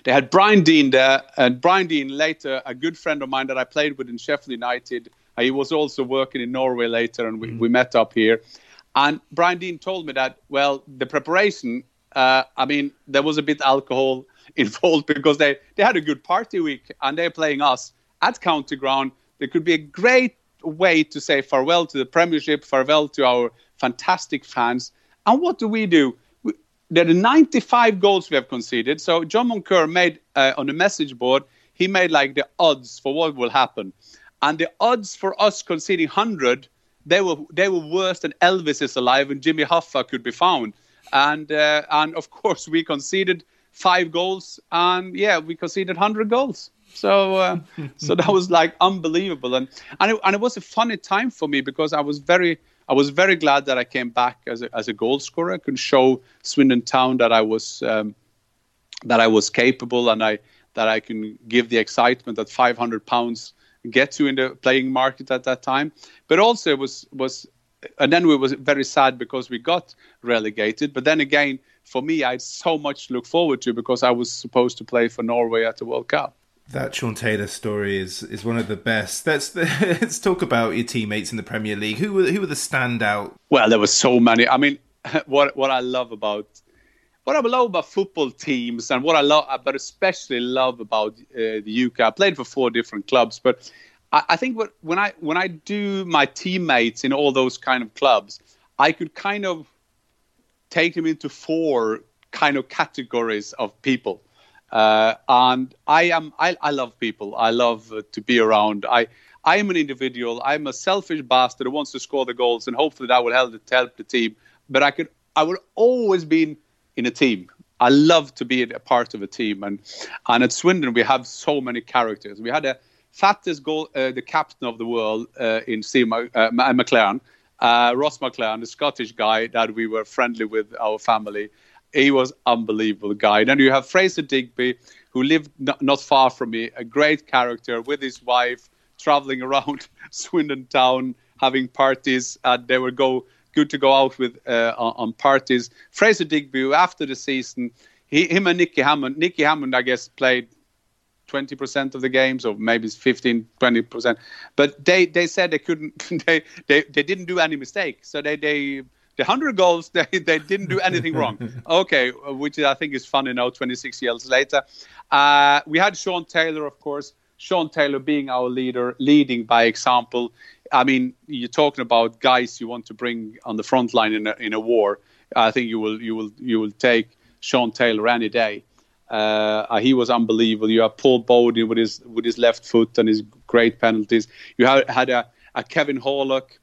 They had Brian Deane there, and Brian Deane later, a good friend of mine that I played with in Sheffield United. He was also working in Norway later, and we, mm. we met up here. And Brian Deane told me that, well, the preparation, uh, I mean, there was a bit alcohol *laughs* involved because they, they had a good party week and they're playing us at County Ground. There could be a great way to say farewell to the Premiership, farewell to our fantastic fans. And what do we do? There are 95 goals we have conceded. So John Moncur made uh, on the message board, he made like the odds for what will happen. And the odds for us conceding 100 they were they were worse than Elvis is alive and Jimmy Hoffa could be found. And uh, and of course we conceded five goals and yeah we conceded hundred goals. So uh, so that was like unbelievable and and it, and it was a funny time for me because I was very I was very glad that I came back as a, as a goal scorer. I could show Swindon Town that I was um, that I was capable and I that I can give the excitement that 500 pounds get to in the playing market at that time. But also it was was and then we was very sad because we got relegated. But then again, for me, I had so much to look forward to because I was supposed to play for Norway at the World Cup. That Shaun Taylor story is is one of the best. Let's *laughs* let's talk about your teammates in the Premier League. Who were who were the standout? Well, there were so many. I mean, *laughs* what what I love about what I love about football teams and what I love, but especially love about uh, the UK. I played for four different clubs, but I, I think what, when I when I do my teammates in all those kind of clubs, I could kind of take them into four kind of categories of people. Uh, and I am I, I love people. I love uh, to be around. I I am an individual. I'm a selfish bastard who wants to score the goals, and hopefully that will help, help the team. But I could I will always be in a team. I love to be a part of a team, and and at Swindon we have so many characters. We had a fattest goal, uh, the captain of the world uh, in Steve uh, McClaren, uh, Ross MacLaren, the Scottish guy that we were friendly with our family. He was unbelievable guy. And Then you have Fraser Digby, who lived not, not far from me, a great character with his wife, traveling around *laughs* Swindon town, having parties. And they would go good to go out with uh, on, parties. Fraser Digby, after the season, he, him and Nicky Hammond. Nicky Hammond, I guess, played 20% of the games or maybe 15 20% but they they said they couldn't *laughs* they they, they didn't do any mistake so they they the 100 goals *laughs* they, they didn't do anything wrong *laughs* okay which i think is funny now 26 years later uh, we had shaun taylor of course shaun taylor being our leader leading by example I mean, you're talking about guys you want to bring on the front line in a, in a war. I think you will you will you will take Shaun Taylor any day. Uh, he was unbelievable. You have Paul Bodin with his with his left foot and his great penalties. You had, had a, a Kevin Horlock,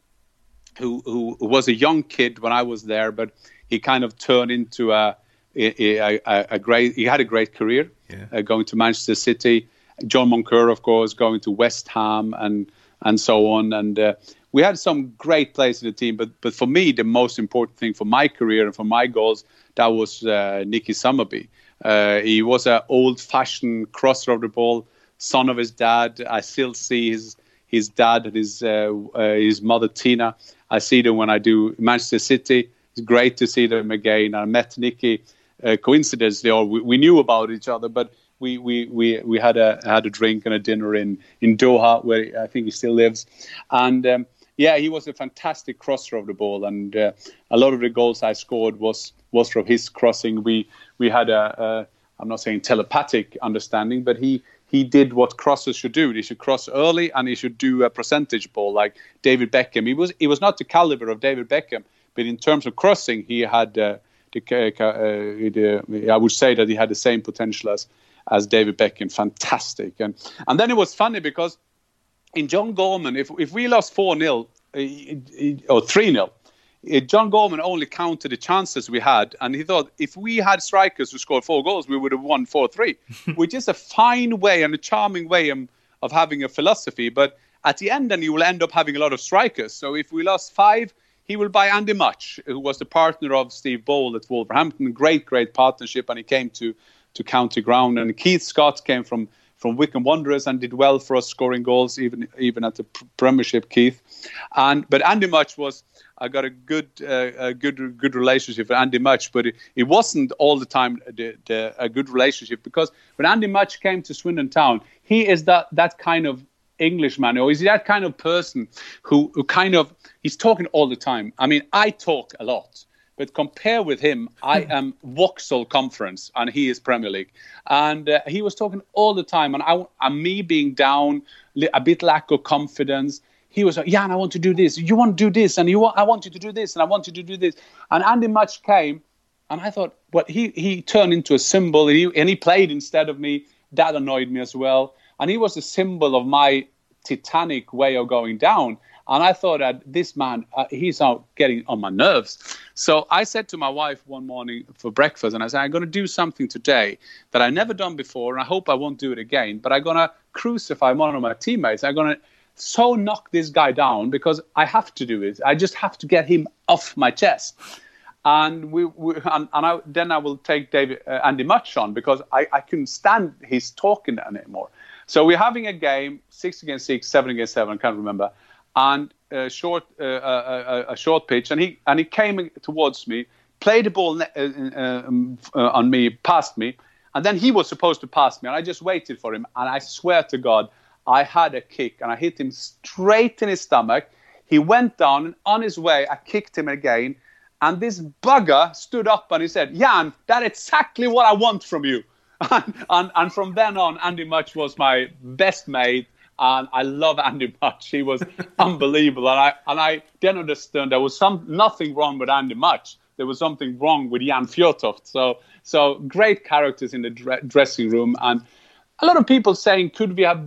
who who was a young kid when I was there, but he kind of turned into a a, a, a great. He had a great career, yeah. uh, going to Manchester City. John Moncur, of course, going to West Ham and and so on. And uh, we had some great players in the team, but but for me, the most important thing for my career and for my goals, that was uh, Nicky Summerbee. Uh, he was an old-fashioned crosser of the ball, son of his dad. I still see his his dad and his uh, uh, his mother Tina. I see them when I do Manchester City. It's great to see them again. I met Nicky uh, coincidentally, or we, we knew about each other, but we we we we had a had a drink and a dinner in in Doha where I think he still lives, and. Um, yeah, he was a fantastic crosser of the ball, and uh, a lot of the goals I scored was was from his crossing. We we had a, a I'm not saying telepathic understanding, but he he did what crossers should do. He should cross early and he should do a percentage ball like David Beckham. He was he was not the caliber of David Beckham, but in terms of crossing, he had uh, the, uh, the, I would say that he had the same potential as as David Beckham. Fantastic, and and then it was funny because in John Gorman, if if we lost four 0 uh, or three 0 uh, Uh, John Gorman only counted the chances we had, and he thought if we had strikers who scored four goals, we would have won four three, *laughs* which is a fine way and a charming way of, having a philosophy. But at the end, then you will end up having a lot of strikers. So if we lost five, he will buy Andy Mutch, who was the partner of Steve Bold at Wolverhampton. Great, great partnership, and he came to to County Ground. And Keith Scott came from from Wycombe Wanderers and did well for us, scoring goals even even at the Premiership. Keith, and but Andy Mutch was I got a good, uh, a good, good relationship with Andy Mutch, but it, it wasn't all the time the, the, a good relationship because when Andy Mutch came to Swindon Town, he is that that kind of Englishman, or is he that kind of person who, who kind of he's talking all the time. I mean, I talk a lot, but compare with him, I am Vauxhall Conference and he is Premier League, and uh, he was talking all the time, and I, and me being down, a bit lack of confidence he was like, Jan, I want to do this. You want to do this, and you want, I want you to do this, and I want you to do this. And Andy Mutch came, and I thought, well, he he turned into a symbol, and he, and he played instead of me. That annoyed me as well, and he was a symbol of my titanic way of going down. And I thought that this man, uh, he's out getting on my nerves. So I said to my wife one morning for breakfast, and I said, I'm going to do something today that I never done before, and I hope I won't do it again. But I'm going to crucify one of my teammates. I'm going to so knock this guy down because I have to do it. I just have to get him off my chest. And we, we and, and I, then I will take David uh, Andy Mutch on because I, I couldn't stand his talking anymore. So we're having a game, six against six, seven against seven, I can't remember, and a short uh, a, a, a, short pitch, and he and he came towards me, played the ball uh, uh, um, uh, on me, passed me, and then he was supposed to pass me, and I just waited for him, and I swear to God, I had a kick and I hit him straight in his stomach. He went down and on his way, I kicked him again. And this bugger stood up and he said, Jan, that's exactly what I want from you. *laughs* and, and, and from then on, Andy Mutch was my best mate. And I love Andy Mutch. He was *laughs* unbelievable. And I, and I then understood there was some, nothing wrong with Andy Mutch. There was something wrong with Jan Fjørtoft. So, so great characters in the dressing room. And a lot of people saying, could we have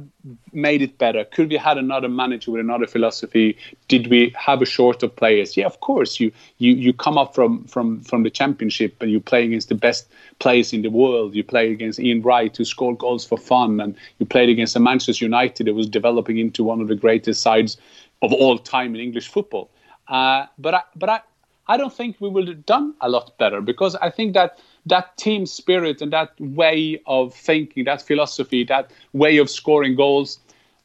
made it better? Could we had another manager with another philosophy? Did we have a short of players? Yeah, of course. You you you come up from from from the championship and you play against the best players in the world. You play against Ian Wright, who scored goals for fun, and you played against a Manchester United that was developing into one of the greatest sides of all time in English football. Uh, but I, but I I don't think we would have done a lot better because I think that that team spirit and that way of thinking, that philosophy, that way of scoring goals,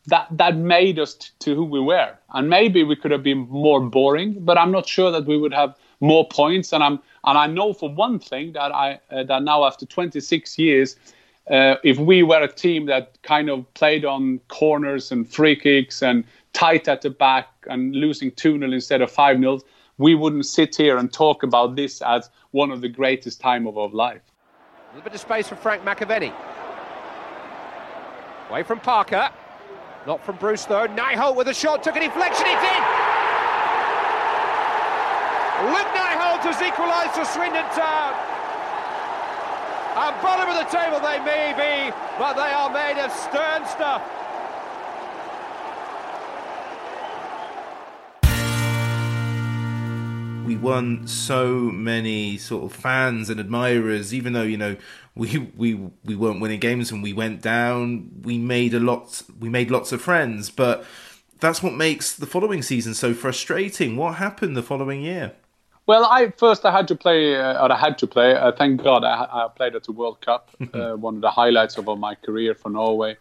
that that made us t- to who we were. And maybe we could have been more boring, but I'm not sure that we would have more points. And I'm and I know for one thing that I uh, that now after 26 years. Uh, if we were a team that kind of played on corners and free kicks and tight at the back and losing 2 0 instead of 5 0, we wouldn't sit here and talk about this as one of the greatest time of our life. A little bit of space for Frank McAvenny. Away from Parker. Not from Bruce though. Nijholt with a shot, took a deflection, it's in! Luc Nijholt has equalised for Swindon Town. And bottom of the table they may be, but they are made of stern stuff. We won so many sort of fans and admirers even though you know we we we weren't winning games and we went down we made a lot we made lots of friends but that's what makes the following season so frustrating what happened the following year well, I first I had to play, uh, or I had to play. Uh, thank God I, I, played at the World Cup, *laughs* uh, one of the highlights of my career for Norway.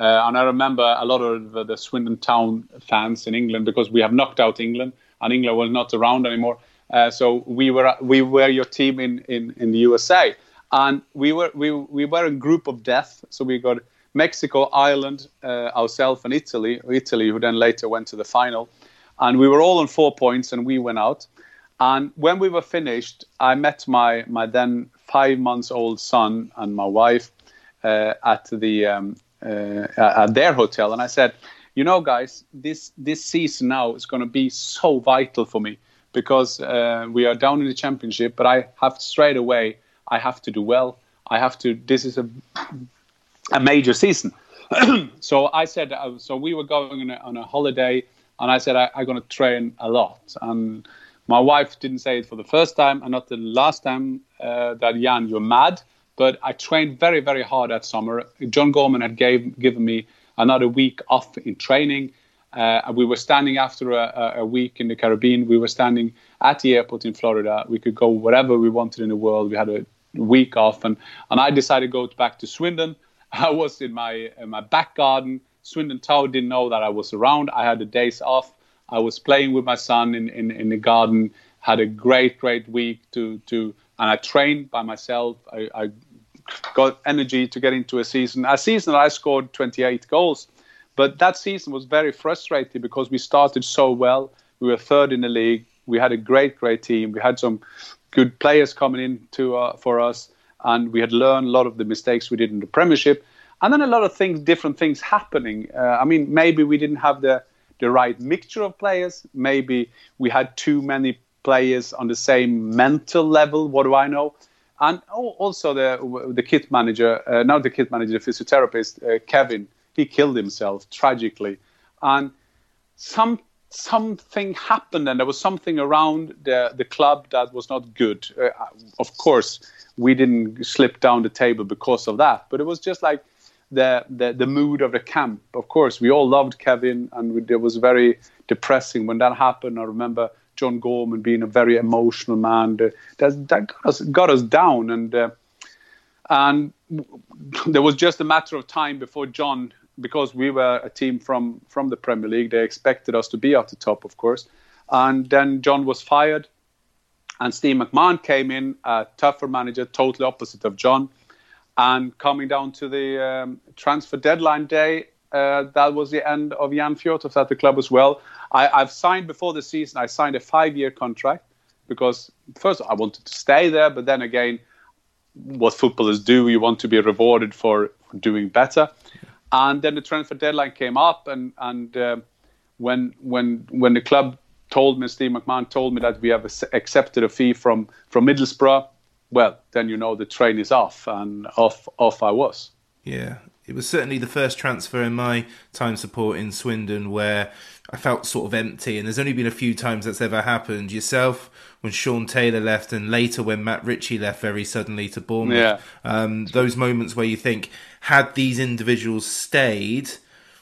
Uh, and I remember a lot of the, the Swindon Town fans in England because we have knocked out England, and England was not around anymore. Uh, so we were we were your team in, in, in the USA, and we were we, we were a group of death. So we got Mexico, Ireland, uh, ourselves, and Italy. Italy, who then later went to the final, and we were all on four points, and we went out. And when we were finished, I met my my then five months old son and my wife uh, at the um, uh, at their hotel, and I said, "You know, guys, this this season now is going to be so vital for me because uh, we are down in the championship, but I have straight away I have to do well. I have to. This is a a major season." *clears throat* so I said, uh, so we were going on a, on a holiday, and I said I, I'm going to train a lot. And my wife didn't say it for the first time, and not the last time uh, that Jan, you're mad. But I trained very, very hard that summer. John Gorman had gave, given me another week off in training. Uh, we were standing after a, a, week in the Caribbean. We were standing at the airport in Florida. We could go wherever we wanted in the world. We had a week off, and, and I decided to go back to Swindon *laughs* I was in my in my back garden. Swindon Town didn't know that I was around. I had the days off. I was playing with my son in, in, in the garden. Had a great great week to to and I trained by myself. I, I got energy to get into a season. A season I scored 28 goals, but that season was very frustrating because we started so well. We were third in the league. We had a great great team. We had some good players coming in to uh, for us and we had learned a lot of the mistakes we did in the Premiership, and then a lot of things, different things happening. Uh, I mean, maybe we didn't have the the right mixture of players. Maybe we had too many players on the same mental level. What do I know? And also the the kit manager, uh, not the kit manager, the physiotherapist, uh, Kevin, he killed himself tragically, and some something happened and there was something around the the club that was not good. Uh, of course, we didn't slip down the table because of that. But it was just like the the, the mood of the camp. Of course, we all loved Kevin, and it was very depressing when that happened. I remember John Gorman being a very emotional man. That, that got us got us down, and uh, and there was just a matter of time before John, because we were a team from from the Premier League, they expected us to be at the top, of course. And then John was fired and Steve McMahon came in, a tougher manager, totally opposite of John. And coming down to the um, transfer deadline day, uh, that was the end of Jan Fjørtoft at the club as well. I, I've signed before the season, I signed a five year contract because, first, I wanted to stay there, but then again, what footballers do, you want to be rewarded for, for doing better. And then the transfer deadline came up, and, and uh, when, when, when the club told me, Steve McMahon told me that we have accepted a fee from from Middlesbrough, well, then you know the train is off, and off off I was. Yeah, it was certainly the first transfer in my time support in Swindon where I felt sort of empty, and there's only been a few times that's ever happened. Yourself, when Shaun Taylor left, and later when Matt Ritchie left very suddenly to Bournemouth. Yeah. Um, those moments where you think, had these individuals stayed,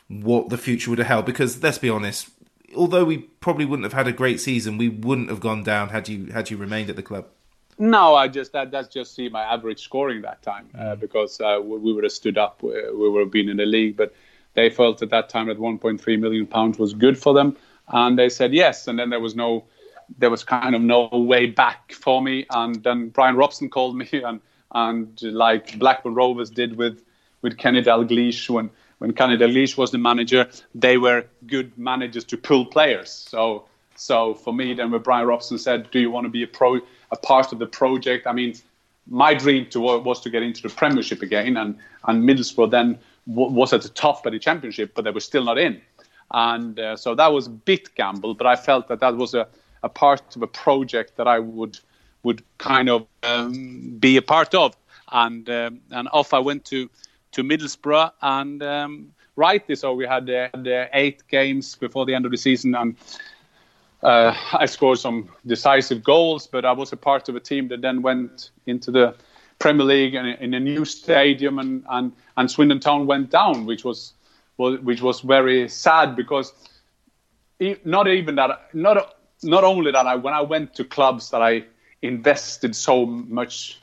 what the future would have held? Because let's be honest, although we probably wouldn't have had a great season, we wouldn't have gone down had you had you remained at the club. No, I just that that's just see my average scoring that time uh, mm. because uh, we, we, would have stood up, we, we would have been in the league, but they felt at that time that 1.3 million pounds was good for them, and they said yes, and then there was no, there was kind of no way back for me, and then Brian Robson called me, *laughs* and and like Blackburn Rovers did with with Kenny Dalglish when when Kenny Dalglish was the manager, they were good managers to pull players. So so for me, then when Brian Robson said, "Do you want to be a pro, a part of the project?" I mean, my dream to, was to get into the Premiership again, and and Middlesbrough then w- was at the top of the Championship, but they were still not in, and uh, so that was a bit gamble. But I felt that that was a, a part of a project that I would would kind of um, be a part of, and um, and off I went to to Middlesbrough, and um, rightly so. We had uh, the eight games before the end of the season, and uh, I scored some decisive goals. But I was a part of a team that then went into the Premier League in, in a new stadium, and, and and Swindon Town went down, which was well, which was very sad because not even that not not only that I when I went to clubs that I invested so much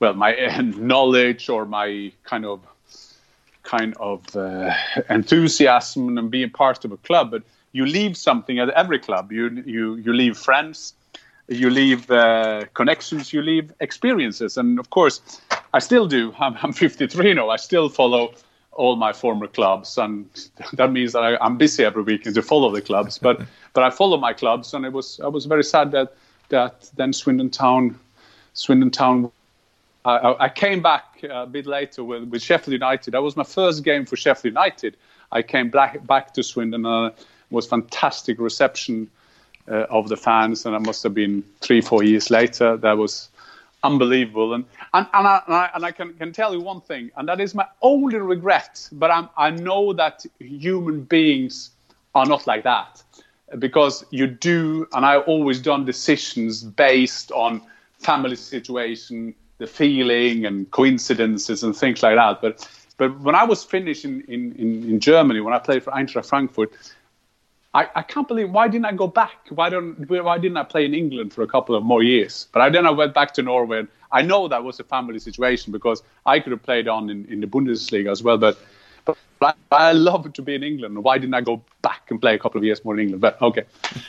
well my *laughs* knowledge or my kind of kind of uh, enthusiasm and being part of a club. But you leave something at every club. You you you leave friends, you leave uh, connections, you leave experiences, and of course, I still do. I'm, I'm 53 now. I still follow all my former clubs, and that means that I, am busy every weekend to follow the clubs. But *laughs* but I follow my clubs, and it was I was very sad that that then Swindon Town, Swindon Town I, I came back a bit later with, with Sheffield United. That was my first game for Sheffield United. I came back back to Swindon. Uh, was fantastic reception uh, of the fans, and it must have been three, four years later. That was unbelievable. And and, and, I, and I, and I can, can tell you one thing, and that is my only regret. But I'm, I know that human beings are not like that because you do, and I've always done decisions based on family situation, the feeling, and coincidences and things like that. But but when I was finished in, in, in, Germany, when I played for Eintracht Frankfurt, I, I can't believe why didn't I go back? Why don't why didn't I play in England for a couple of more years? But I then I went back to Norway. And I know that was a family situation because I could have played on in, in the Bundesliga as well. But but I, I love to be in England. Why didn't I go back and play a couple of years more in England? But okay, *laughs*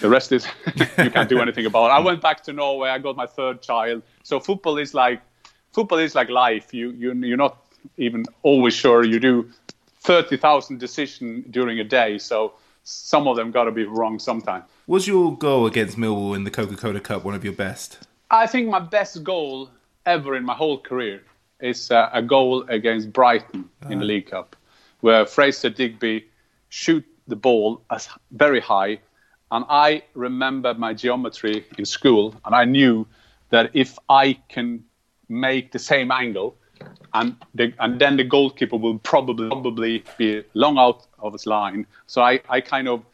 the rest is *laughs* you can't do anything about it. I went back to Norway. I got my third child. So football is like football is like life. You you you're not even always sure. You do thirty thousand decisions during a day. So some of them got to be wrong sometime. Was your goal against Millwall in the Coca Cola Cup one of your best? I think my best goal ever in my whole career is uh, a goal against Brighton in the ah. League Cup, where Fraser Digby shoot the ball as very high, and I remember my geometry in school, and I knew that if I can make the same angle, and the, and then the goalkeeper will probably probably be long out of his line. So I, I kind of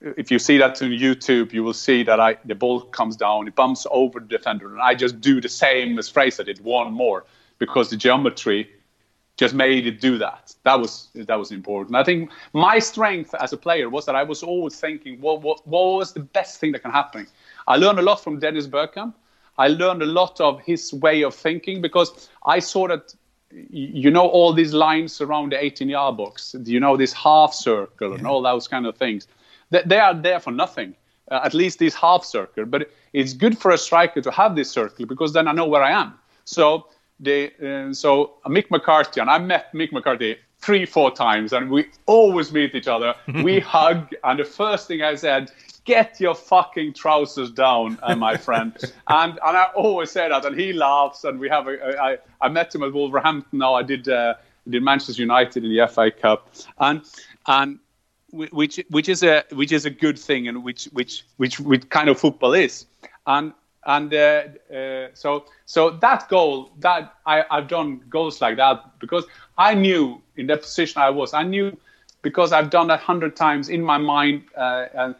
if you see that on YouTube, you will see that I the ball comes down, it bumps over the defender, and I just do the same as Fraser did, one more, because the geometry just made it do that. That was that was important. I think my strength as a player was that I was always thinking, what what, what was the best thing that can happen? I learned a lot from Dennis Bergkamp. I learned a lot of his way of thinking because I saw that you know all these lines around the 18 yard box you know this half circle yeah. and all those kind of things. They are there for nothing uh, at least this half circle. But it's good for a striker to have this circle because then i know where i am. So the uh, so mick mccarthy and i met mick mccarthy three four times and we always meet each other. *laughs* We hug and the first thing i said get your fucking trousers down, uh, my *laughs* friend. and and I always say that, and he laughs. And we have a, a I, I met him at Wolverhampton. Now I did uh, did Manchester United in the FA Cup, and and which which is a which is a good thing, and which which which which kind of football is, and and uh, uh, so so that goal that I, I've done goals like that because I knew in that position I was I knew because I've done that hundred times in my mind uh, and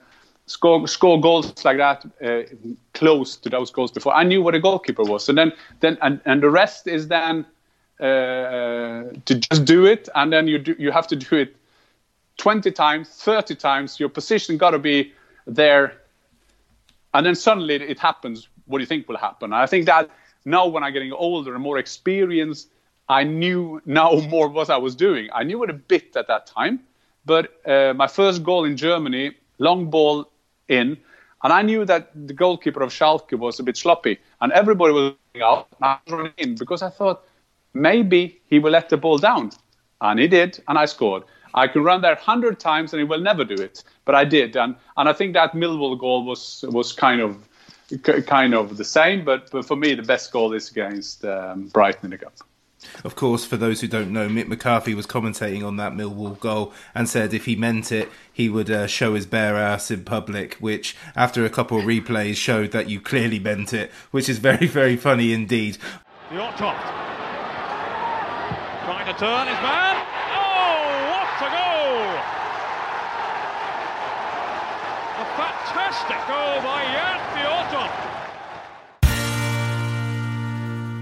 score score goals like that uh, close to those goals before. I knew what a goalkeeper was, and then then and, and the rest is then uh, to just do it, and then you do you have to do it twenty times, thirty times. Your position got to be there, and then suddenly it happens. What do you think will happen? I think that now when I'm getting older and more experienced, I knew now *laughs* more what I was doing. I knew it a bit at that time, but uh, my first goal in Germany, long ball in. And I knew that the goalkeeper of Schalke was a bit sloppy, and everybody was out. And I was running in because I thought maybe he will let the ball down, and he did, and I scored. I could run there hundred times, and he will never do it, but I did, and and I think that Millwall goal was was kind of kind of the same. But, but for me, the best goal is against um, Brighton in the cup. Of course, for those who don't know, Mick McCarthy was commentating on that Millwall goal and said if he meant it, he would uh, show his bare ass in public, which, after a couple of replays, showed that you clearly meant it, which is very, very funny indeed. Fjørtoft trying to turn his man. Oh, what a goal! A fantastic goal by Jan Fjørtoft.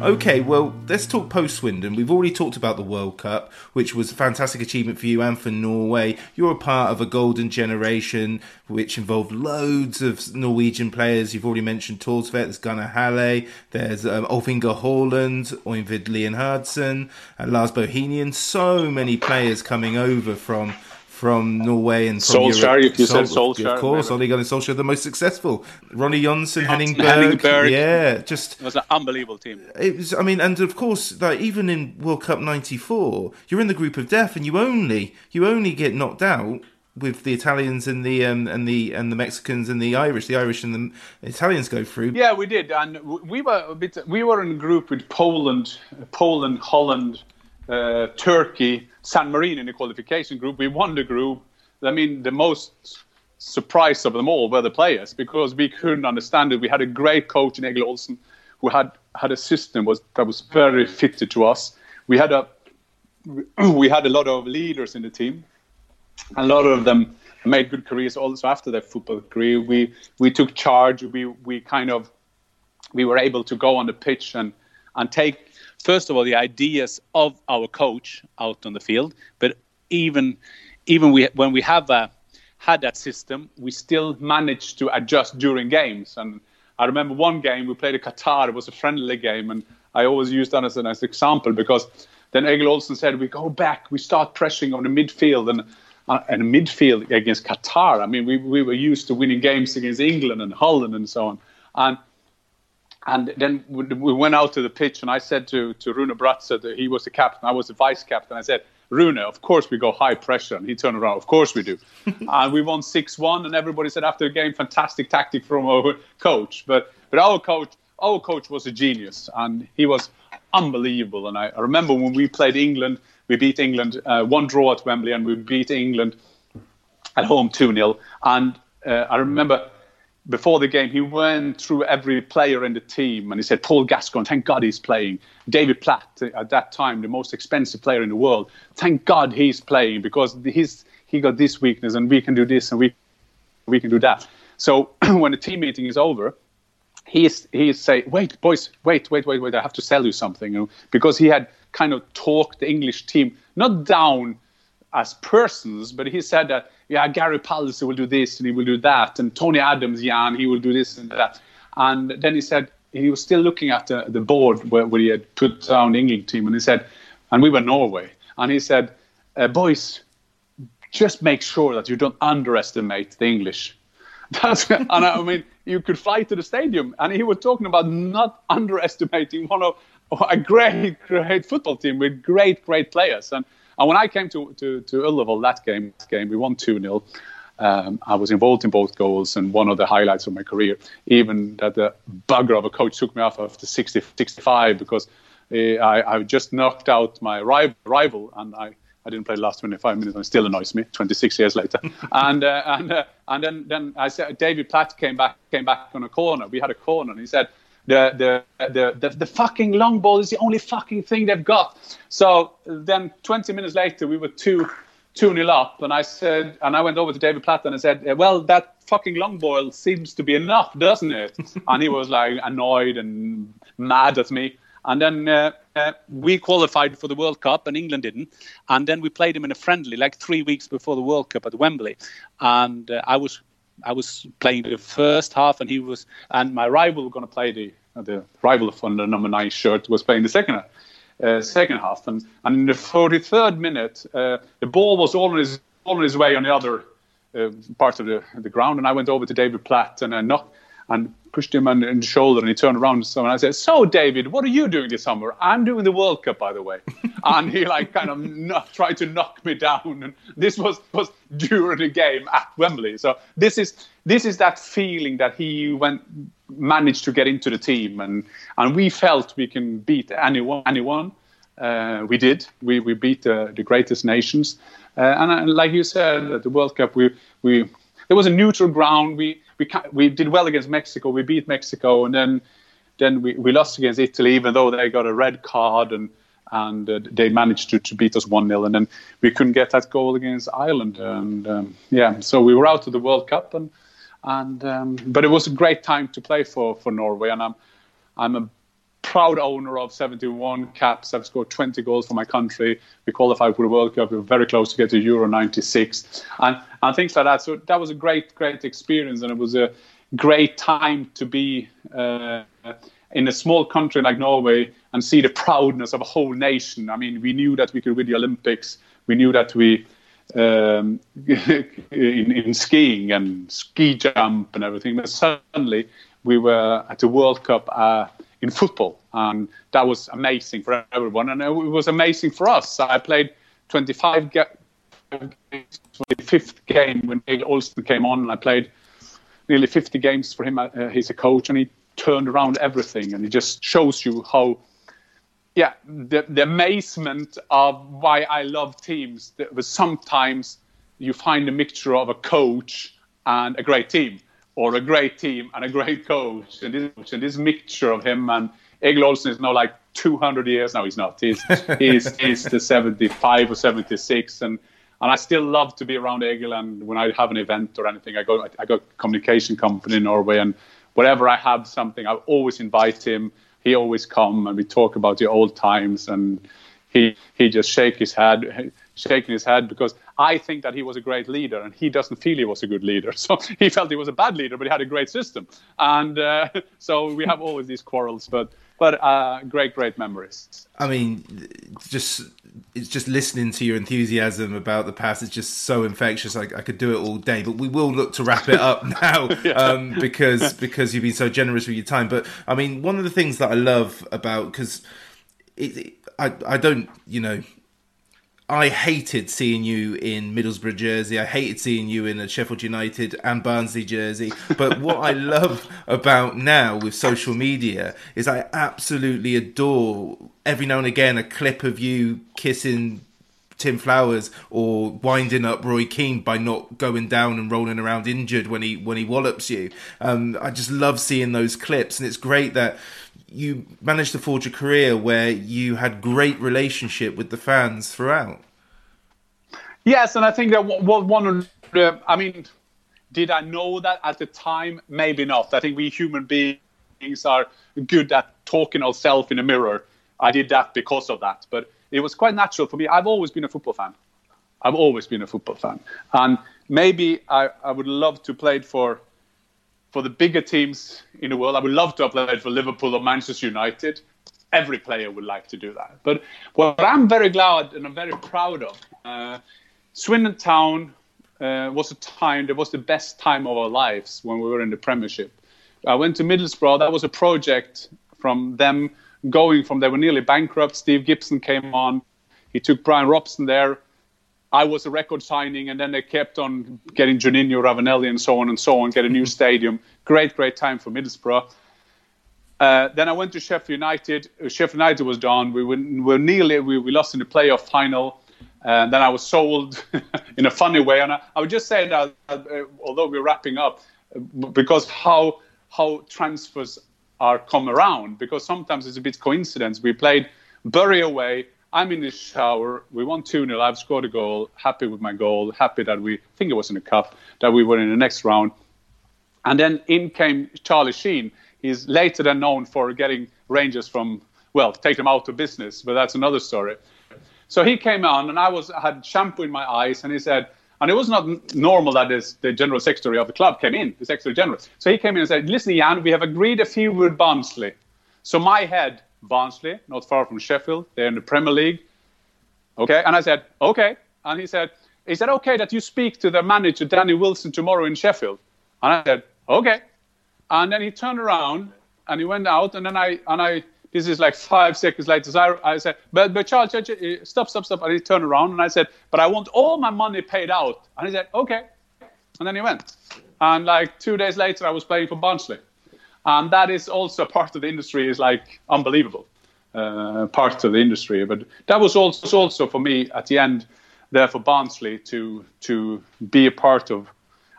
Okay, well, let's talk post Swindon. We've already talked about the World Cup, which was a fantastic achievement for you and for Norway. You're a part of a golden generation which involved loads of Norwegian players. You've already mentioned Thorstvedt, there's Gunnar Halle, there's um, Alf-Inge Haaland, Øyvind Leonhardsen, and Lars Bohinen. So many players coming over from from Norway and from Solskjaer, Europe. if you Sol- said Solskjaer. Of course, Ole Gunnar Solskjaer, are the most successful. Ronny Johnsen, Henning Berg. Berg. Yeah, just... It was an unbelievable team. It was, I mean, and of course, like, even in World Cup 94, you're in the group of death and you only, you only get knocked out with the Italians and the um, and the and the Mexicans and the Irish. The Irish and the Italians go through. Yeah, we did, and we were a bit. We were in a group with Poland, Poland, Holland, uh, Turkey, San Marino in the qualification group. We won the group. I mean, the most surprise of them all were the players because we couldn't understand it. We had a great coach in Egil Olsen who had had a system was that was very fitted to us. We had a *clears throat* we had a lot of leaders in the team a lot of them made good careers also after their football career. We we took charge. We we kind of we were able to go on the pitch and and take first of all the ideas of our coach out on the field, but even even we when we have uh, had that system, we still managed to adjust during games. And I remember one game we played a Qatar. It was a friendly game, and I always use that as an as example because then Egil Olsen said we go back, we start pressing on the midfield and uh, and midfield against Qatar. I mean, we, we were used to winning games against England and Holland and so on. And and then we went out to the pitch, and I said to, to Rune Bratseth that he was the captain, I was the vice captain. I said, Rune, of course we go high pressure. And he turned around, of course we do. *laughs* and we won 6 1, and everybody said after the game, fantastic tactic from our coach. But, but our coach our coach was a genius, and he was unbelievable. And I, I remember when we played England, we beat England, uh, one draw at Wembley, and we beat England at home 2 0. And uh, I remember before the game, he went through every player in the team and he said, Paul Gascoigne, thank God he's playing. David Platt, uh, at that time, the most expensive player in the world, thank God he's playing because he's, he got this weakness and we can do this and we, we can do that. So *clears throat* when the team meeting is over, he's he's say, wait, boys, wait, wait, wait, wait, I have to sell you something, because he had kind of talked the English team not down as persons, but he said that yeah, Gary Pallister will do this and he will do that, and Tony Adams, yeah, he will do this and that, and then he said he was still looking at the, the board where, where he had put down the England team, and he said, and we were Norway, and he said, uh, boys, just make sure that you don't underestimate the English. *laughs* That's and I mean you could fly to the stadium. And he was talking about not underestimating one of a great, great football team with great, great players. And, and when I came to, to, to Ullevaal that game, game, we won 2 0. Um, I was involved in both goals, and one of the highlights of my career, even that the bugger of a coach took me off after 60, 65 because uh, I, I just knocked out my rival, rival and I I didn't play the last 25 minutes, and it still annoys me 26 years later. *laughs* and uh, and uh, and then then I said David Platt came back came back on a corner. We had a corner, and he said. The, the, the, the, the fucking long ball is the only fucking thing they've got. So then 20 minutes later, we were 2 2 nil up, and I said, and I went over to David Platt and I said, well, that fucking long ball seems to be enough, doesn't it? *laughs* and he was like annoyed and mad at me. And then uh, uh, we qualified for the World Cup, and England didn't. And then we played him in a friendly, like three weeks before the World Cup at Wembley. And uh, I was I was playing the first half, and he was, and my rival was going to play the the rival from the number nine shirt was playing the second uh, second half. And, and in the 43rd minute, uh, the ball was all on his all on his way on the other uh, part of the the ground, and I went over to David Platt and I knocked and pushed him on, the shoulder and he turned around to someone. I said, "So, David, what are you doing this summer?" I'm doing the World Cup, by the way. *laughs* and he like kind of not, tried to knock me down. And this was was during the game at Wembley. So this is this is that feeling that he went managed to get into the team, and and we felt we can beat anyone. Anyone. Uh, we did. We we beat uh, the greatest nations. Uh, and uh, like you said, at the World Cup, we we there was a neutral ground. We we we did well against Mexico. We beat Mexico, and then then we, we lost against Italy, even though they got a red card and and uh, they managed to, to beat us 1 0. And then we couldn't get that goal against Ireland. And um, yeah, so we were out of the World Cup. And, and um, But it was a great time to play for, for Norway. And I'm, I'm a proud owner of 71 caps. I've scored 20 goals for my country. We qualified for the World Cup. We were very close to get to Euro 96 and, and things like that. So that was a great, great experience. And it was a great time to be uh, in a small country like Norway and see the proudness of a whole nation. I mean, we knew that we could win the Olympics. We knew that we, um, *laughs* in, in skiing and ski jump and everything, but suddenly we were at the World Cup. Uh, in football, and that was amazing for everyone, and it was amazing for us. I played 25 ga- games. The fifth game when Egil Olsen came on, and I played nearly 50 games for him. Uh, he's a coach, and he turned around everything, and it just shows you how. Yeah, the, the amazement of why I love teams. That was sometimes you find a mixture of a coach and a great team, or a great team and a great coach, and this, and this mixture of him and Egil Olsen is now like 200 years. No, he's not. He's *laughs* he's, he's the 75 or 76, and and I still love to be around Egil. And when I have an event or anything, I go I got a communication company in Norway, and wherever I have something, I always invite him. He always come and we talk about the old times, and he he just shake his head, shaking his head because I think that he was a great leader, and he doesn't feel he was a good leader. *laughs* So he felt he was a bad leader, but he had a great system, and uh, *laughs* so we have always these quarrels, but but uh, great, great memories. I mean, just it's just listening to your enthusiasm about the past. It's just so infectious. I, I could do it all day, but we will look to wrap it up *laughs* now yeah. um, because because you've been so generous with your time. But I mean, one of the things that I love about because I I don't you know I hated seeing you in Middlesbrough jersey. I hated seeing you in a Sheffield United and Barnsley jersey. But what I *laughs* love about now with social media is I absolutely adore every now and again a clip of you kissing Tim Flowers or winding up Roy Keane by not going down and rolling around injured when he when he wallops you. Um, I just love seeing those clips, and it's great that you managed to forge a career where you had great relationship with the fans throughout. Yes, and I think that one of the, I mean, did I know that at the time? Maybe not. I think we human beings are good at talking ourselves in a mirror. I did that because of that, but it was quite natural for me. I've always been a football fan. I've always been a football fan, and maybe I, I would love to play for for the bigger teams in the world. I would love to have played for Liverpool or Manchester United. Every player would like to do that. But what I'm very glad and I'm very proud of, uh, Swindon Town uh, was a time that was the best time of our lives when we were in the Premiership. I went to Middlesbrough. That was a project from them going from they were nearly bankrupt. Steve Gibson came on. He took Brian Robson there. I was a record signing, and then they kept on getting Juninho, Ravanelli, and so on and so on, get a new stadium. Great, great time for Middlesbrough. Uh, then I went to Sheffield United. Uh, Sheffield United was done. We were, were nearly, we, we, lost in the playoff final. And then I was sold *laughs* in a funny way. And I, I would just say that, uh, although we're wrapping up, uh, because how how transfers are come around, because sometimes it's a bit coincidence. We played Bury away, I'm in the shower. We won 2 0. I've scored a goal. Happy with my goal. Happy that we, I think it was in the cup, that we were in the next round. And then in came Charlie Green. He's later than known for getting Rangers from, well, take them out of business, but that's another story. So he came on, and I was I had shampoo in my eyes, and he said, and it was not normal that this, the general secretary of the club came in, the secretary general. So he came in and said, Listen, Jan, we have agreed a fee with Barnsley. So my head Barnsley, not far from Sheffield. They're in the Premier League. Okay. And I said, okay. And he said, is that okay that you speak to the manager, Danny Wilson, tomorrow in Sheffield? And I said, okay. And then he turned around and he went out. And then I, and I, this is like five seconds later. I, I said, but, but Charles, eh, stop, stop, stop. And he turned around and I said, but I want all my money paid out. And he said, okay. And then he went. And like two days later, I was playing for Barnsley and that is also part of the industry is like unbelievable uh, part of the industry. But that was also also for me at the end there for Barnsley to to be a part of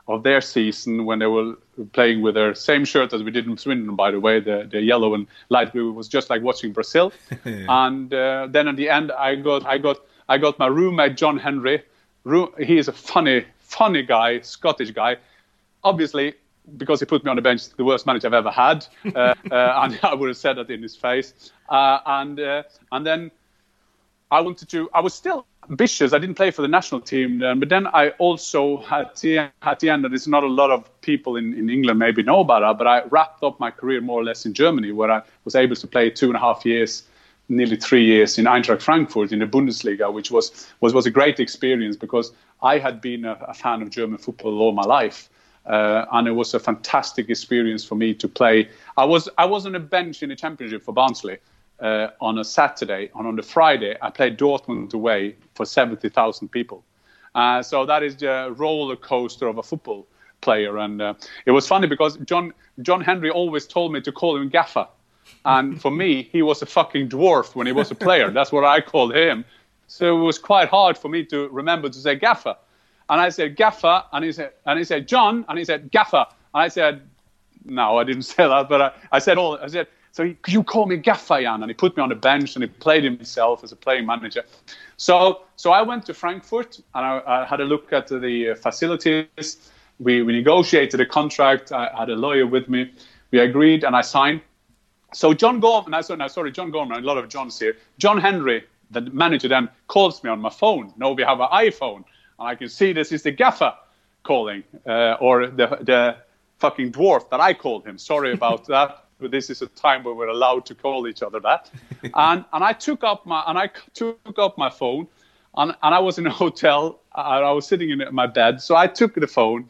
of their season when they were playing with their same shirt as we did in Swindon, by the way, the, the yellow and light blue was just like watching Brazil. *laughs* and uh, then at the end, I got I got I got my roommate John Hendrie. He is a funny funny guy, Scottish guy. Obviously, because he put me on the bench, the worst manager I've ever had, uh, uh, *laughs* and I would have said that in his face. Uh, and uh, and then I wanted to. I was still ambitious. I didn't play for the national team, then, but then I also at the at the end, and there's not a lot of people in, in England maybe know about that, but I wrapped up my career more or less in Germany, where I was able to play two and a half years. Nearly three years in Eintracht Frankfurt in the Bundesliga, which was was, was a great experience because I had been a, a fan of German football all my life, uh, and it was a fantastic experience for me to play. I was I was on a bench in the championship for Barnsley uh, on a Saturday, and on the Friday I played Dortmund away for seventy thousand people, Uh, so that is the roller coaster of a football player. And uh, it was funny because John John Hendrie always told me to call him Gaffer. And for me, he was a fucking dwarf when he was a player. That's what I called him. So it was quite hard for me to remember to say Gaffer. And I said Gaffer, and he said, and he said John, and he said Gaffer. And I said, no, I didn't *laughs* say that, but I, I said all. I said, so he, you call me Gaffer, Jan? And he put me on the bench, and he played himself as a playing manager. So, so I went to Frankfurt, and I, I had a look at the uh, facilities. We, we negotiated a contract. I had a lawyer with me. We agreed, and I signed. So John Gorman, I no, sorry, John Gorman, a lot of Johns here. John Hendrie, the manager, then calls me on my phone. No, we have an iPhone, and I can see this is the gaffer calling, uh, or the the fucking dwarf that I called him. Sorry about *laughs* that. But this is a time where we're allowed to call each other that. *laughs* and and I took up my and I took up my phone, and, and I was in a hotel. And I was sitting in my bed, so I took the phone,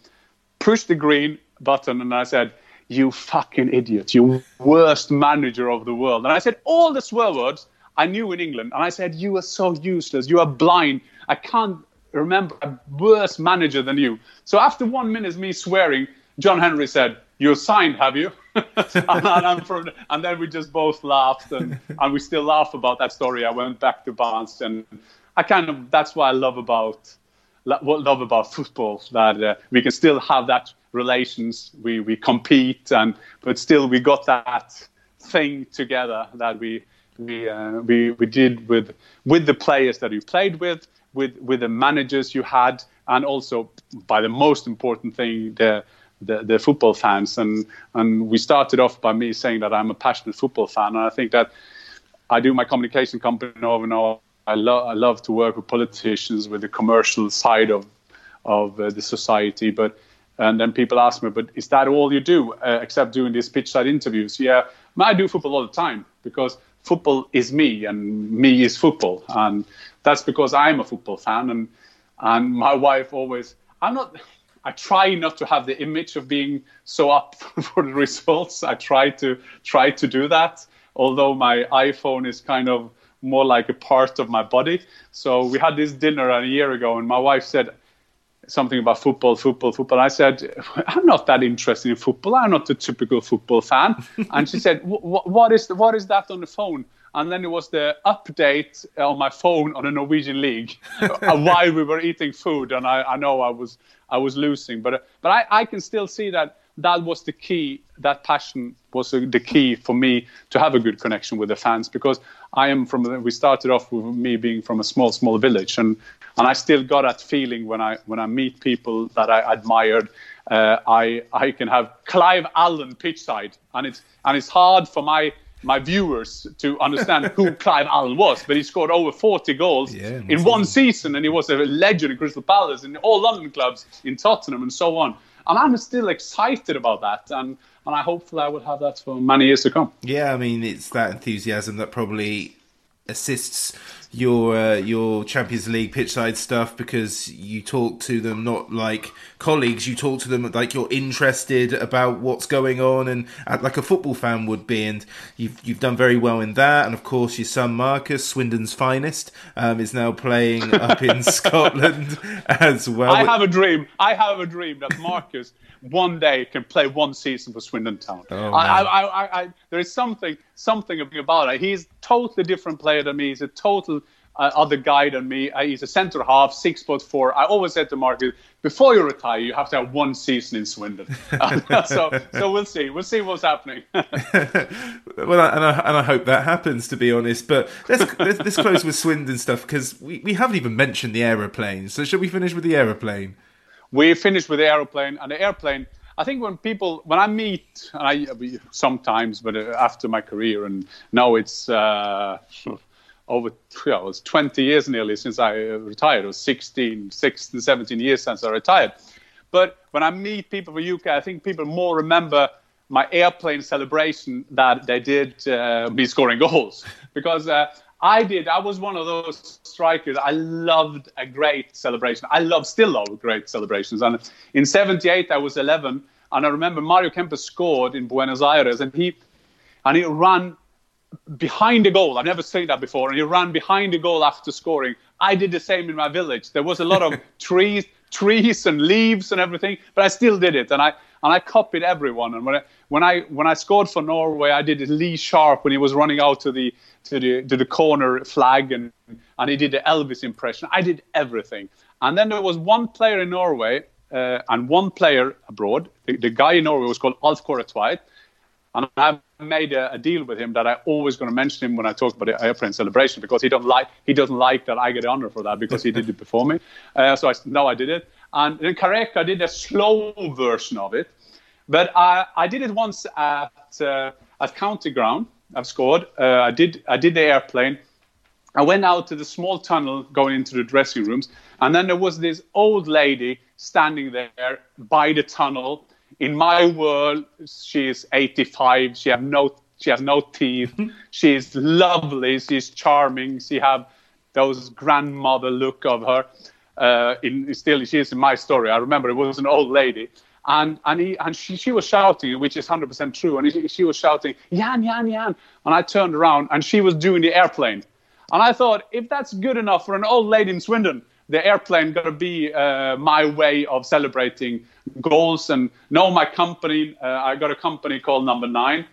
pushed the green button, and I said you fucking idiot, you worst manager of the world. And I said all the swear words I knew in England. And I said, you are so useless. You are blind. I can't remember a worse manager than you. So after one minute of me swearing, John Hendrie said, you're signed, have you? *laughs* and, from, and, then we just both laughed, and, and we still laugh about that story. I went back to Barnes, and I kind of that's what I love about what love about football that uh, we can still have that relations. We we compete, and but still we got that thing together that we we uh, we we did with with the players that we played with, with with the managers you had, and also by the most important thing the. The, the football fans and and we started off by me saying that I'm a passionate football fan and I think that I do my communication company over and over I love I love to work with politicians with the commercial side of of uh, the society. But and then people ask me, but is that all you do uh, except doing these pitch side interviews? Yeah, I do football all the time because football is me and me is football, and that's because I'm a football fan and and my wife always. I'm not. I try not to have the image of being so up *laughs* for the results. I try to try to do that, although my iPhone is kind of more like a part of my body. So we had this dinner a year ago, and my wife said something about football, football, football. I said, *laughs* I'm not that interested in football. I'm not a typical football fan. *laughs* and she said, what is the, what is that on the phone? And then it was the update on my phone on the Norwegian league *laughs* while we were eating food, and I, I know I was I was losing, but but I, I can still see that that was the key. That passion was the key for me to have a good connection with the fans because I am from. We started off with me being from a small, small village, and and I still got that feeling when I when I meet people that I admired. Uh, I I can have Clive Allen pitchside, and it's and it's hard for my my viewers to understand who *laughs* Clive Allen was, but he scored over 40 goals yeah, in one season, and he was a legend in Crystal Palace, in all London clubs, in Tottenham, and so on and I'm still excited about that, and and I hopefully I will have that for many years to come. Yeah, I mean it's that enthusiasm that probably assists your uh, your Champions League pitchside stuff because you talk to them not like colleagues, you talk to them like you're interested about what's going on and uh, like a football fan would be. And you've you've done very well in that. And of course, your son Marcus, Swindon's finest, um, is now playing up in *laughs* Scotland as well. I have a dream. I have a dream that Marcus *laughs* one day can play one season for Swindon Town. Oh, I, I, I, there is something something about it. He's totally different player than me. He's a total uh, other guy than me. Uh, he's a centre half, six foot four. I always said to Marcus, before you retire, you have to have one season in Swindon. *laughs* *laughs* so, so we'll see. We'll see what's happening. *laughs* well, and I, and I hope that happens. To be honest, but let's let's, let's close with Swindon stuff because we, we haven't even mentioned the aeroplane. So should we finish with the aeroplane? we finished with the airplane and the airplane i think when people when i meet and i sometimes but uh, after my career and now it's uh, over yeah, it was 20 years nearly since i uh, retired it was 16 16 17 years since i retired but when i meet people from uk i think people more remember my airplane celebration that they did uh, me scoring goals *laughs* because uh, I did. I was one of those strikers. I loved a great celebration. I love still love great celebrations. And in '78, I was 11, and I remember Mario Kempes scored in Buenos Aires, and he and he ran behind the goal. I've never seen that before. And he ran behind the goal after scoring. I did the same in my village. There was a lot of *laughs* trees, trees and leaves and everything, but I still did it. And I and I copied everyone. And when I when I when I scored for Norway, I did Lee Sharpe when he was running out to the to the to the corner flag and and he did the Elvis impression. I did everything. And then there was one player in Norway uh, and one player abroad. The, the, guy in Norway was called Alf Kåre Tveit. And I made a, a, deal with him that I always going to mention him when I talk about the airplane celebration because he don't like he doesn't like that I get honor for that because he did it before me. Uh, so I no, I did it. And then Careca did a slow version of it, but I, I did it once at uh, at County Ground. I've scored. Uh, I did I did the airplane. I went out to the small tunnel going into the dressing rooms, and then there was this old lady standing there by the tunnel in my world, she is 85. She have no she has no teeth. *laughs* she's lovely. She's charming. She have those grandmother look of her. Uh, in still, she is in my story. I remember it was an old lady, and and he and she, she was shouting, which is 100% true. And she, she was shouting, Yan Yan Yan, And I turned around, and she was doing the airplane. And I thought, if that's good enough for an old lady in Swindon, the airplane going to be uh, my way of celebrating goals and know my company. Uh, I got a company called Number Nine,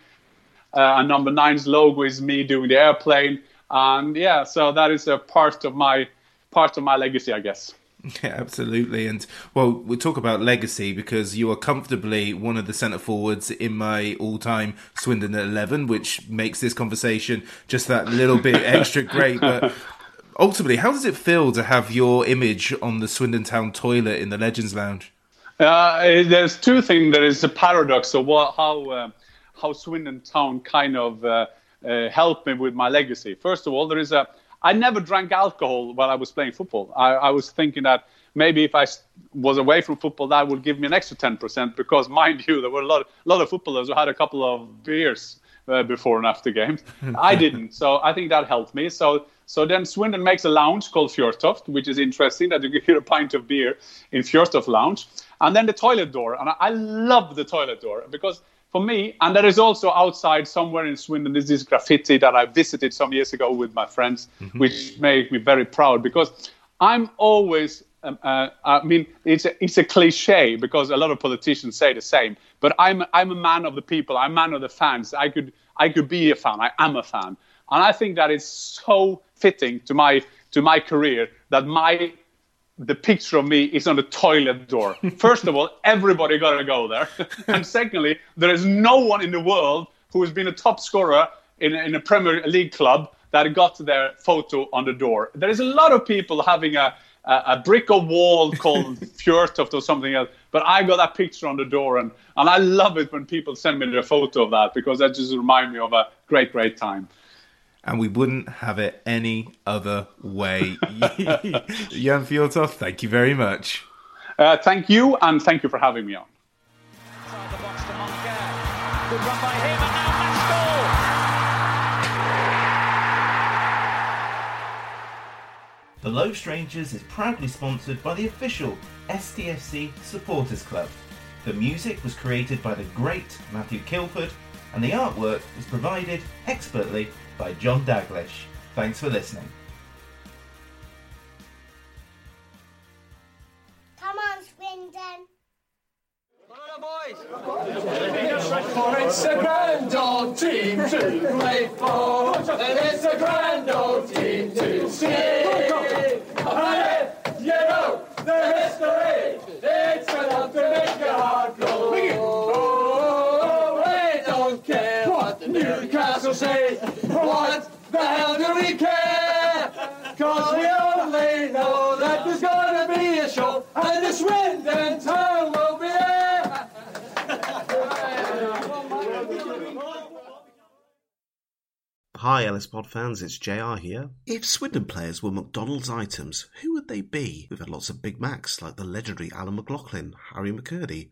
uh, and Number Nine's logo is me doing the airplane, and yeah, so that is a part of my part of my legacy, I guess. *laughs* Yeah, absolutely. And well, we talk about legacy because you are comfortably one of the centre forwards in my all time Swindon 11, which makes this conversation just that little bit *laughs* extra great. But ultimately, how does it feel to have your image on the Swindon Town toilet in the Legends Lounge? Uh, there's two things. There is a paradox of what, how uh, how Swindon Town kind of uh, uh, helped me with my legacy. First of all, there is a I never drank alcohol while I was playing football. I, I was thinking that maybe if I was away from football, that would give me an extra 10% because, *laughs* mind you, there were a lot, a lot of footballers who had a couple of beers uh, before and after games. *laughs* I didn't, so I think that helped me. So so then Swindon makes a lounge called Fjørtoft, which is interesting that you can get a pint of beer in Fjørtoft Lounge. And then the toilet door. And I love the toilet door because for me, and there is also outside somewhere in Swindon, there's this graffiti that I visited some years ago with my friends, mm-hmm. which made me very proud because I'm always um, uh, I mean, it's a, it's a cliche because a lot of politicians say the same. But I'm I'm a man of the people. I'm a man of the fans. I could I could be a fan. I am a fan, and I think that is so fitting to my to my career that my the picture of me is on the toilet door. *laughs* First of all, everybody got to go there, *laughs* and secondly, there is no one in the world who has been a top scorer in, in a Premier League club that got their photo on the door. There is a lot of people having a a, a brick of wall called *laughs* Fjørtoft or something else, but I got that picture on the door, and and I love it when people send me their photo of that because that just reminds me of a great great time and we wouldn't have it any other way. *laughs* Jan Fjørtoft, thank you very much. Uh, thank you, and thank you for having me on. The Low Strangers is proudly sponsored by the official STFC Supporters Club. The music was created by the great Matthew Kilford, and the artwork was provided expertly by John Daglish. Thanks for listening. Come on, Swindon. For it's a grand old team to play for, and it's a grand old team to see. And if you know the history, it's enough to make your heart go. Oh, we don't care what the Newcastle say. What the hell do we care? Cause we only know that there's gonna be a show and the Swindon town will be there. Hi, Ellis Pod fans, it's JR here. If Swindon players were McDonald's items, who would they be? We've had lots of Big Macs like the legendary Alan McLoughlin, Harry McKirdy,